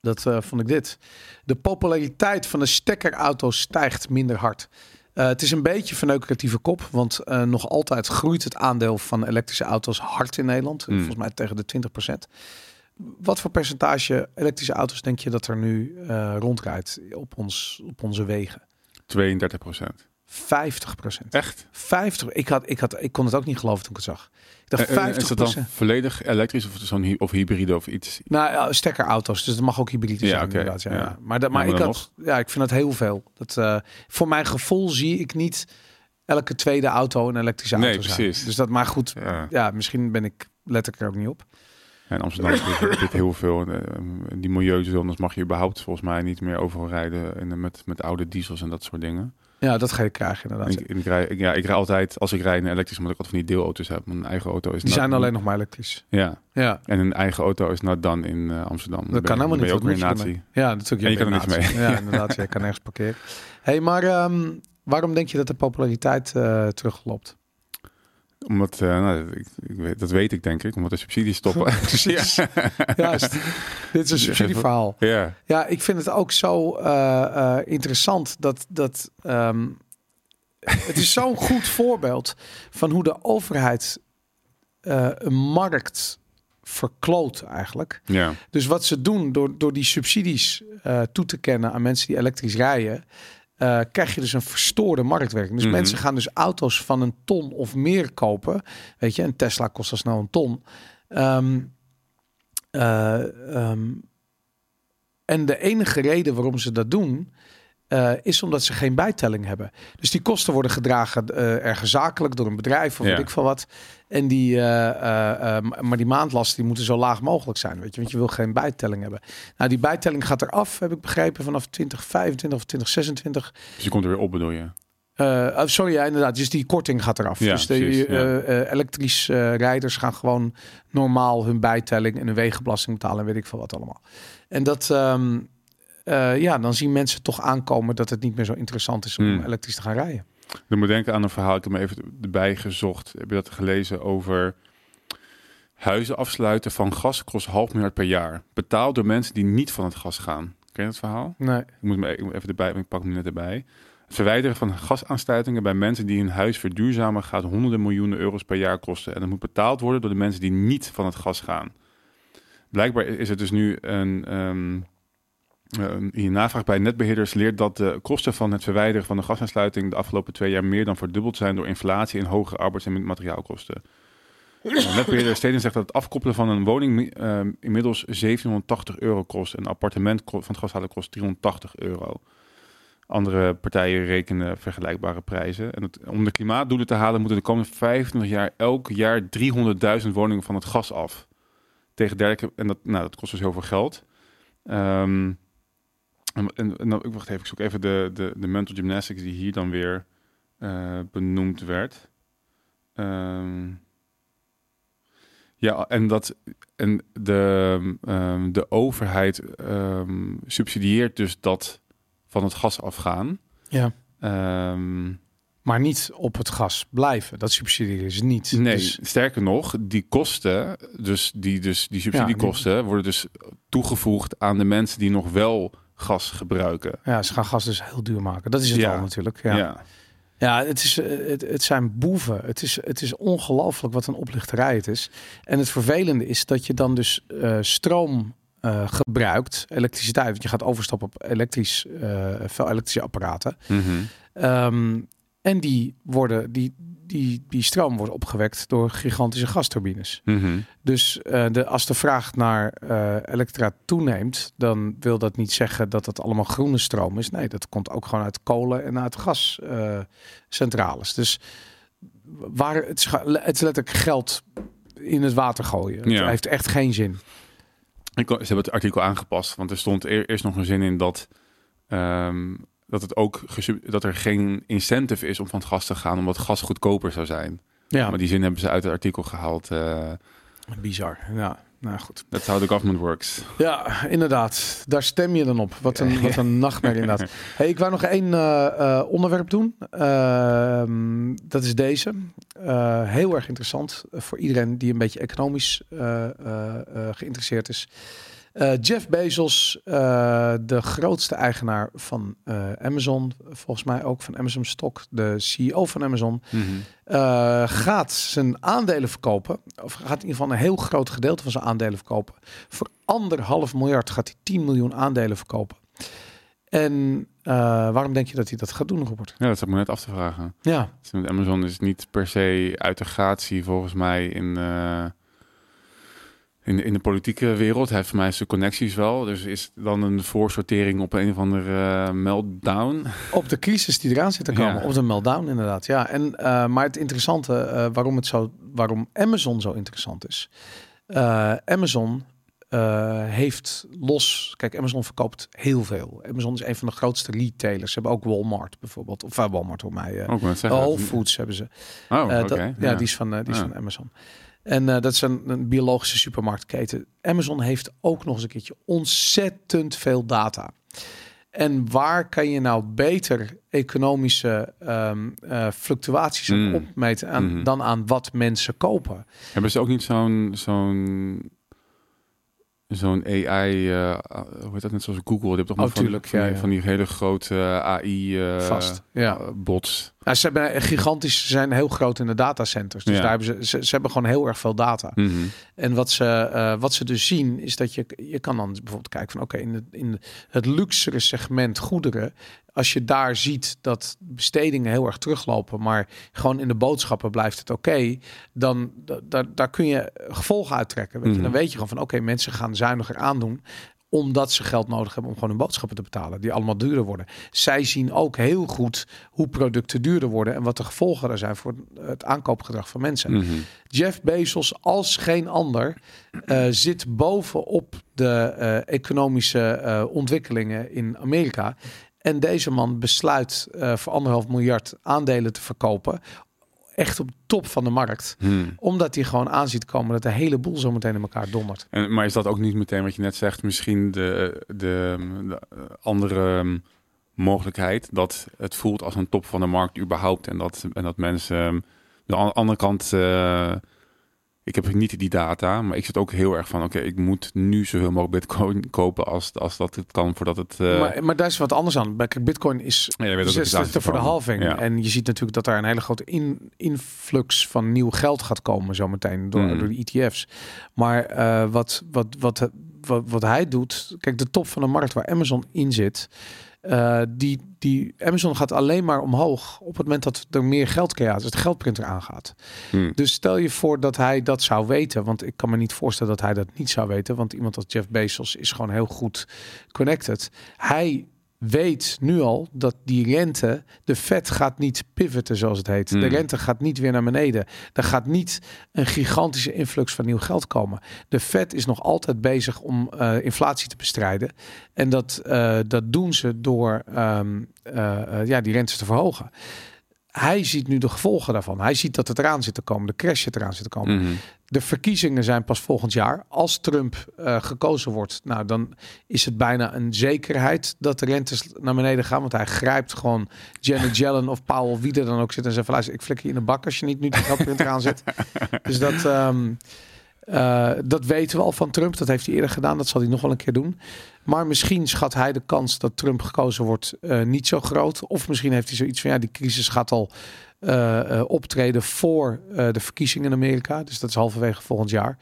Dat eh, vond ik dit. De populariteit van de stekkerauto stijgt minder hard. Eh, het is een beetje verneukeratieve kop, want nog altijd groeit het aandeel van elektrische auto's hard in Nederland. Hmm. Volgens mij tegen de 20%. Wat voor percentage elektrische auto's denk je dat er nu eh, rondrijdt op, ons, op onze wegen? 32 procent. 50% Echt? 50. Ik, had, ik, had, ik kon het ook niet geloven toen ik het zag. Ik dacht En- en 50 Is dat dan volledig elektrisch of, zo'n of hybride of iets? Nou, stekkerauto's, dus dat mag ook hybride Ja, zijn inderdaad. Ja, ja. Maar, dat, maar, maar ik had, ja, ik vind dat heel veel. Dat, eh, voor mijn gevoel zie ik niet elke tweede auto een elektrische Nee, auto zijn. precies. Dus dat, maar goed, Ja. misschien ben ik let ik er ook niet op. En Amsterdam je heel veel. eh, Die milieuzones mag je überhaupt volgens mij niet meer overal rijden in de- met, met oude diesels en dat soort dingen. Ja, dat ga je krijgen inderdaad. Ik, ik, rij, ik- ja, ik rij altijd, als ik rijd, een elektrisch, omdat ik altijd van die deelauto's heb. Mijn eigen auto is Die zijn alleen nog maar elektrisch. Ja, Ja, en een eigen auto is not done in eh, Amsterdam. dat kan helemaal niet. Ben je ook Wat weer moet een je nazi. ermee? Ja, natuurlijk. En je kan er niks nazi. Ja, inderdaad. Je kan nergens parkeren. hey, maar ehm, waarom denk je dat de populariteit eh, terugloopt? Omdat, eh, nou, ik, ik weet, dat weet ik denk ik, omdat de subsidies stoppen. Precies. ja. Juist. Dit is een subsidieverhaal. ja. Ja, ik vind het ook zo eh, eh, interessant dat. dat ehm, het is zo'n goed voorbeeld van hoe de overheid een markt verkloot eigenlijk. ja. Dus wat ze doen door, door die subsidies toe te kennen aan mensen die elektrisch rijden, eh, krijg je dus een verstoorde marktwerking. Dus Mhm. mensen gaan dus auto's van een ton of meer kopen. Weet je, een Tesla kost al snel een ton. Ehm, eh, ehm, en de enige reden waarom ze dat doen, eh, is omdat ze geen bijtelling hebben. Dus die kosten worden gedragen ergens zakelijk door een bedrijf of Ja. weet ik veel wat. En die, eh, maar die maandlasten die moeten zo laag mogelijk zijn, weet je, want je wil geen bijtelling hebben. Nou, die bijtelling gaat eraf, heb ik begrepen, vanaf 2025 of 2026. Dus je komt er weer op, bedoel je? Oh, sorry, ja, inderdaad. Dus die korting gaat eraf. Ja, dus de precies, ja. elektrisch eh, rijders gaan gewoon normaal hun bijtelling en hun wegenbelasting betalen en weet ik veel wat allemaal. En dat, ehm, eh, ja, dan zien mensen toch aankomen dat het niet meer zo interessant is om Hmm. elektrisch te gaan rijden. Ik moet denken aan een verhaal, ik heb me even erbij gezocht. Heb je dat gelezen over huizen afsluiten van gas kost half miljard per jaar. Betaald door mensen die niet van het gas gaan. Ken je dat verhaal? Nee. Ik moet me moet even erbij, ik pak hem net erbij. Het verwijderen van gasaansluitingen bij mensen die hun huis verduurzamen gaat honderden miljoenen euro's per jaar kosten. En dat moet betaald worden door de mensen die niet van het gas gaan. Blijkbaar is het dus nu een, ehm een hier navraag bij netbeheerders leert dat de kosten van het verwijderen van de gasaansluiting de afgelopen twee jaar meer dan verdubbeld zijn door inflatie en hogere arbeids- en materiaalkosten. Netbeheerder Steden zegt dat het afkoppelen van een woning eh, inmiddels 780 euro kost. Een appartement van het gashalen kost 380 euro. Andere partijen rekenen vergelijkbare prijzen. En om de klimaatdoelen te halen moeten de komende 25 jaar elk jaar 300.000 woningen van het gas af. Tegen dergelijke, en dat, nou, dat kost dus heel veel geld. Ehm, en, en, en dan- ik wacht even, ik zoek even de, de, de mental gymnastics die hier dan weer eh, benoemd werd. Ehm, ja, en dat en de, ehm, de overheid ehm, subsidieert dus dat van het gas afgaan. Ja. Maar niet op het gas blijven. Dat subsidiëren ze niet. nee, Dus, sterker nog, die kosten, dus die, dus die subsidiekosten, worden dus toegevoegd aan de mensen die nog wel gas gebruiken. ja, ze gaan gas dus heel duur maken. Dat is het Ja. al natuurlijk. Ja. ja. Ja, het, is, eh, het, het zijn boeven. Het is, het is ongelooflijk wat een oplichterij het is. En het vervelende is dat je dan dus eh, stroom eh, gebruikt, elektriciteit. Want je gaat overstappen op elektrisch, veel elektrische apparaten. Mhm. Ehm, en die, worden, die, die, die stroom wordt opgewekt door gigantische gasturbines. Mhm. Dus eh, de, als de vraag naar eh elektra toeneemt, dan wil dat niet zeggen dat het allemaal groene stroom is. Nee, dat komt ook gewoon uit kolen en uit gascentrales. dus waar het, het is letterlijk geld in het water gooien. Ja. Het heeft echt geen zin. Ik, ze hebben het artikel aangepast, want er stond eer- eerst nog een zin in dat, ehm, dat, het ook dat er geen incentive is om van het gas te gaan, omdat gas goedkoper zou zijn. Ja, Maar die zin hebben ze uit het artikel gehaald. eh bizar. Ja, nou goed. that's how the government works. Ja, inderdaad. Daar stem je dan op. Wat een, wat een nachtmerrie inderdaad. Hey, ik wou nog één eh, eh, onderwerp doen. Ehm, dat is deze. Heel erg interessant voor iedereen die een beetje economisch geïnteresseerd is. Eh, Jeff Bezos, eh, de grootste eigenaar van eh, Amazon, volgens mij ook van Amazon Stock, de CEO van Amazon, eh, gaat zijn aandelen verkopen. Of gaat in ieder geval een heel groot gedeelte van zijn aandelen verkopen. Voor anderhalf miljard gaat hij 10 miljoen aandelen verkopen. En waarom denk je dat hij dat gaat doen, Robert? Ja, dat zat me net af te vragen. Ja, Dus met Amazon is niet per se uit de gratie volgens mij in, in, de, in de politieke wereld. Hij heeft voor mij zijn connecties wel. Dus is dan een voorsortering op een of andere eh, meltdown. op de crisis die eraan zit te komen. Ja. Op de meltdown inderdaad. Ja, en, eh, maar het interessante, eh, waarom, het zo, waarom Amazon zo interessant is. Amazon heeft los... Kijk, Amazon verkoopt heel veel. Amazon is een van de grootste retailers. Ze hebben ook Walmart bijvoorbeeld. Of Walmart voor mij. Ook. Whole Foods hebben ze. Oh, dat- ja, die is van, die is Ja. van Amazon. En eh, dat is een, een biologische supermarktketen. Amazon heeft ook nog eens een keertje ontzettend veel data. En waar kan je nou beter economische ehm, eh, fluctuaties Mm. opmeten aan, Mhm. dan aan wat mensen kopen? Hebben ze ook niet zo'n zo'n zo'n AI, eh, hoe heet dat net zoals Google? Die heeft toch Oh, nog van, tuurlijk, van, ja, die, ja. van die hele grote AI Vast. Ja. bots. Nou, ze hebben gigantisch, ze zijn heel groot in de datacenters. Dus Ja. daar hebben ze, ze, ze hebben gewoon heel erg veel data. Mhm. En wat ze, eh, wat ze dus zien, is dat je, je kan dan bijvoorbeeld kijken van oké, in, het, in het luxere segment goederen, als je daar ziet dat bestedingen heel erg teruglopen, maar gewoon in de boodschappen blijft het oké, dan da- da- daar kun je gevolgen uittrekken. Weet je? Mhm. Dan weet je gewoon van oké, mensen gaan zuiniger aandoen omdat ze geld nodig hebben om gewoon hun boodschappen te betalen, die allemaal duurder worden. Zij zien ook heel goed hoe producten duurder worden en wat de gevolgen er zijn voor het aankoopgedrag van mensen. Mhm. Jeff Bezos als geen ander eh, zit bovenop de eh, economische eh, ontwikkelingen in Amerika. En deze man besluit voor anderhalf miljard aandelen te verkopen. Echt op top van de markt. Mhm. Omdat hij gewoon aanziet komen dat de hele boel zo meteen in elkaar dondert. En, maar is dat ook niet meteen wat je net zegt, misschien de, de, de andere ehm, mogelijkheid dat het voelt als een top van de markt überhaupt en dat, en dat mensen ehm, de an- andere kant, eh, ik heb niet die data, maar ik zit ook heel erg van, oké, ik moet nu zoveel mogelijk bitcoin kopen als, als dat het kan voordat het... eh, maar, maar daar is wat anders aan. Kijk, Bitcoin is ja, weet dat voor de halving. Ja. En je ziet natuurlijk dat daar een hele grote in, influx van nieuw geld gaat komen zometeen door, Mhm. door de ETF's. Maar eh, wat, wat, wat, wat, wat hij doet, kijk, de top van de markt waar Amazon in zit, eh, die, die Amazon gaat alleen maar omhoog op het moment dat er meer geld creëert, als de geldprinter aangaat. Hmm. Dus stel je voor dat hij dat zou weten, want ik kan me niet voorstellen dat hij dat niet zou weten, want iemand als Jeff Bezos is gewoon heel goed connected. Hij weet nu al dat die rente, de Fed gaat niet pivoten zoals het heet. De Hmm. rente gaat niet weer naar beneden. Er gaat niet een gigantische influx van nieuw geld komen. De Fed is nog altijd bezig om eh, inflatie te bestrijden. En dat, eh, dat doen ze door ehm, eh, ja, die rentes te verhogen. Hij ziet nu de gevolgen daarvan. Hij ziet dat het eraan zit te komen. De crash zit eraan zit te komen. Mhm. De verkiezingen zijn pas volgend jaar. Als Trump eh, gekozen wordt, nou dan is het bijna een zekerheid dat de rentes naar beneden gaan. Want hij grijpt gewoon Janet Yellen of Powell, wie er dan ook zit en zegt van luister, ik flik je in de bak als je niet nu de geldpunt eraan zet. Dus dat, ehm, eh, dat weten we al van Trump. Dat heeft hij eerder gedaan. Dat zal hij nog wel een keer doen. Maar misschien schat hij de kans dat Trump gekozen wordt eh, niet zo groot. Of misschien heeft hij zoiets van ja, die crisis gaat al eh, optreden voor de verkiezingen in Amerika. Dus dat is halverwege volgend jaar.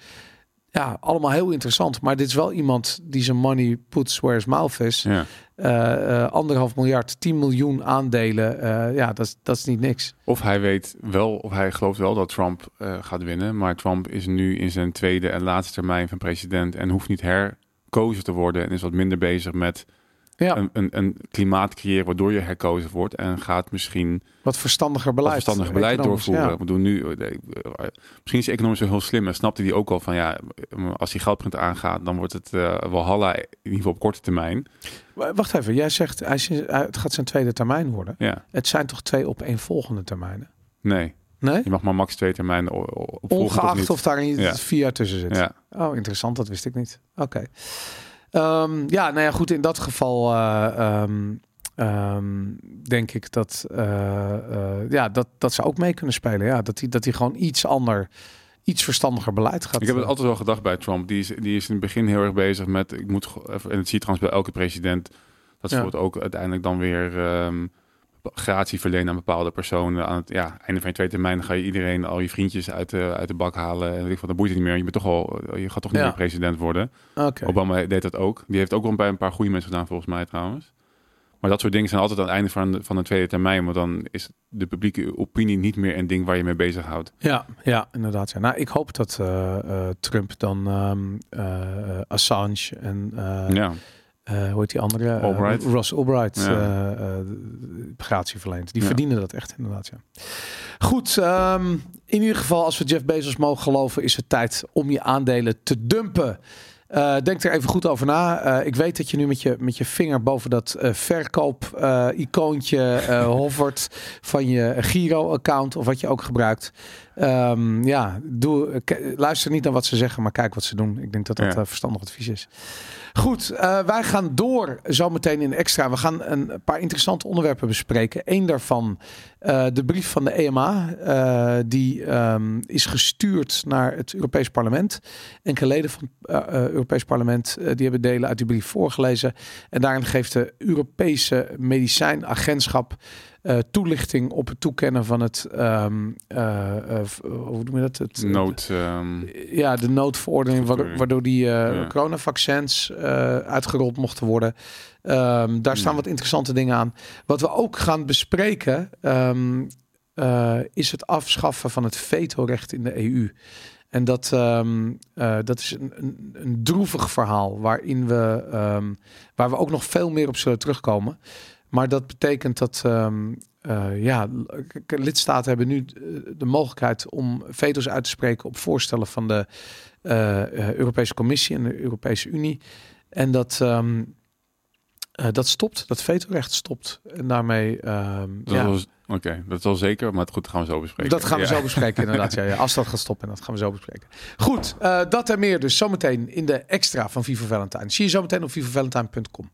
Ja, allemaal heel interessant. Maar dit is wel iemand die zijn money puts where his mouth is. Ja. Eh, eh, anderhalf miljard, 10 miljoen aandelen. eh, ja, dat, is- dat is niet niks. Of hij weet wel, of hij gelooft wel dat Trump gaat winnen. Maar Trump is nu in zijn tweede en laatste termijn van president en hoeft niet herkozen te worden. En is wat minder bezig met Ja. een, een, een klimaat creëren waardoor je herkozen wordt. En gaat misschien Wat verstandiger wat beleid. doorvoeren. ja. We doen nu, eh, eh, misschien is economisch wel heel slim en snapte die ook al van ja, eh, als die geldprint aangaat, dan wordt het eh Walhalla in ieder geval op korte termijn. Wacht even, jij zegt het gaat zijn tweede termijn worden. Ja, Het zijn toch twee op één volgende termijnen? nee, Nee? je mag maar max twee termijnen opvolgen. of Ongeacht niet. of, daar Ja. vier jaar tussen zit. Ja, Oh, interessant, dat wist ik niet. Oké. Ehm, ja, nou ja, goed, in dat geval eh, ehm, ehm, denk ik dat, eh, eh, ja, dat, dat ze ook mee kunnen spelen. Ja, dat hij dat gewoon iets ander, iets verstandiger beleid gaat. ik heb het altijd wel gedacht bij Trump. Die is, die is in het begin heel erg bezig met, ik moet, en dat zie je trouwens bij elke president, dat ze Ja. ook uiteindelijk dan weer gratie verlenen aan bepaalde personen. Aan het ja, einde van je tweede termijn ga je iedereen, al je vriendjes uit de, uit de bak halen. En weet ik wat, dan boeit het niet meer. Je, bent toch al, je gaat toch niet Ja. meer president worden. Oké. Obama deed dat ook. Die heeft ook wel bij een paar goede mensen gedaan, volgens mij trouwens. Maar dat soort dingen zijn altijd aan het einde van, de- van een tweede termijn. Want dan is de publieke opinie niet meer een ding waar je mee bezighoudt. Ja, ja, inderdaad. Ja. Nou, ik hoop dat eh, eh, Trump dan ehm, eh, Assange en Ja. Eh, hoe heet die andere? Eh, Albright. Ross Albright Ja. eh, gratie verleent. Die Ja. verdienen dat echt inderdaad, ja. Goed, ehm, in ieder geval als we Jeff Bezos mogen geloven, is het tijd om je aandelen te dumpen. Denk er even goed over na. Ik weet dat je nu met je, met je vinger boven dat verkoop-icoontje hovert van je Giro-account of wat je ook gebruikt. Ehm, ja, doe, luister niet naar wat ze zeggen, maar kijk wat ze doen. Ik denk dat dat Ja. verstandig advies is. Goed, eh, wij gaan door zometeen in extra. We gaan een paar interessante onderwerpen bespreken. Eén daarvan, eh, de brief van de EMA, eh, die ehm, is gestuurd naar het Europees Parlement. Enkele leden van het Europees Parlement die hebben delen uit die brief voorgelezen. En daarin geeft de Europese Medicijnagentschap eh, toelichting op het toekennen van het, ehm, eh, eh, hoe noem je dat? Het, Nood. ehm, ja, de noodverordening waardoor, die Ja. coronavaccins uitgerold mochten worden. Ehm, daar staan Ja. wat interessante dingen aan. Wat we ook gaan bespreken is het afschaffen van het vetorecht in de EU. En dat, dat is een, een, een droevig verhaal waarin we, waar we ook nog veel meer op zullen terugkomen. Maar dat betekent dat ehm, eh, ja, lidstaten hebben nu eh, de mogelijkheid om veto's uit te spreken op voorstellen van de eh, Europese Commissie en de Europese Unie. En dat, ehm, eh, dat stopt, dat vetorecht stopt. En daarmee, ehm, dat ja, was- Oké, dat is wel zeker, maar het goed, dat gaan we zo bespreken. dat gaan we Ja. zo bespreken inderdaad. Ja, ja, als dat gaat stoppen, dat gaan we zo bespreken. Goed, dat en meer dus zometeen in de extra van Viva Valentine. Zie je zometeen op vivavalentine.com.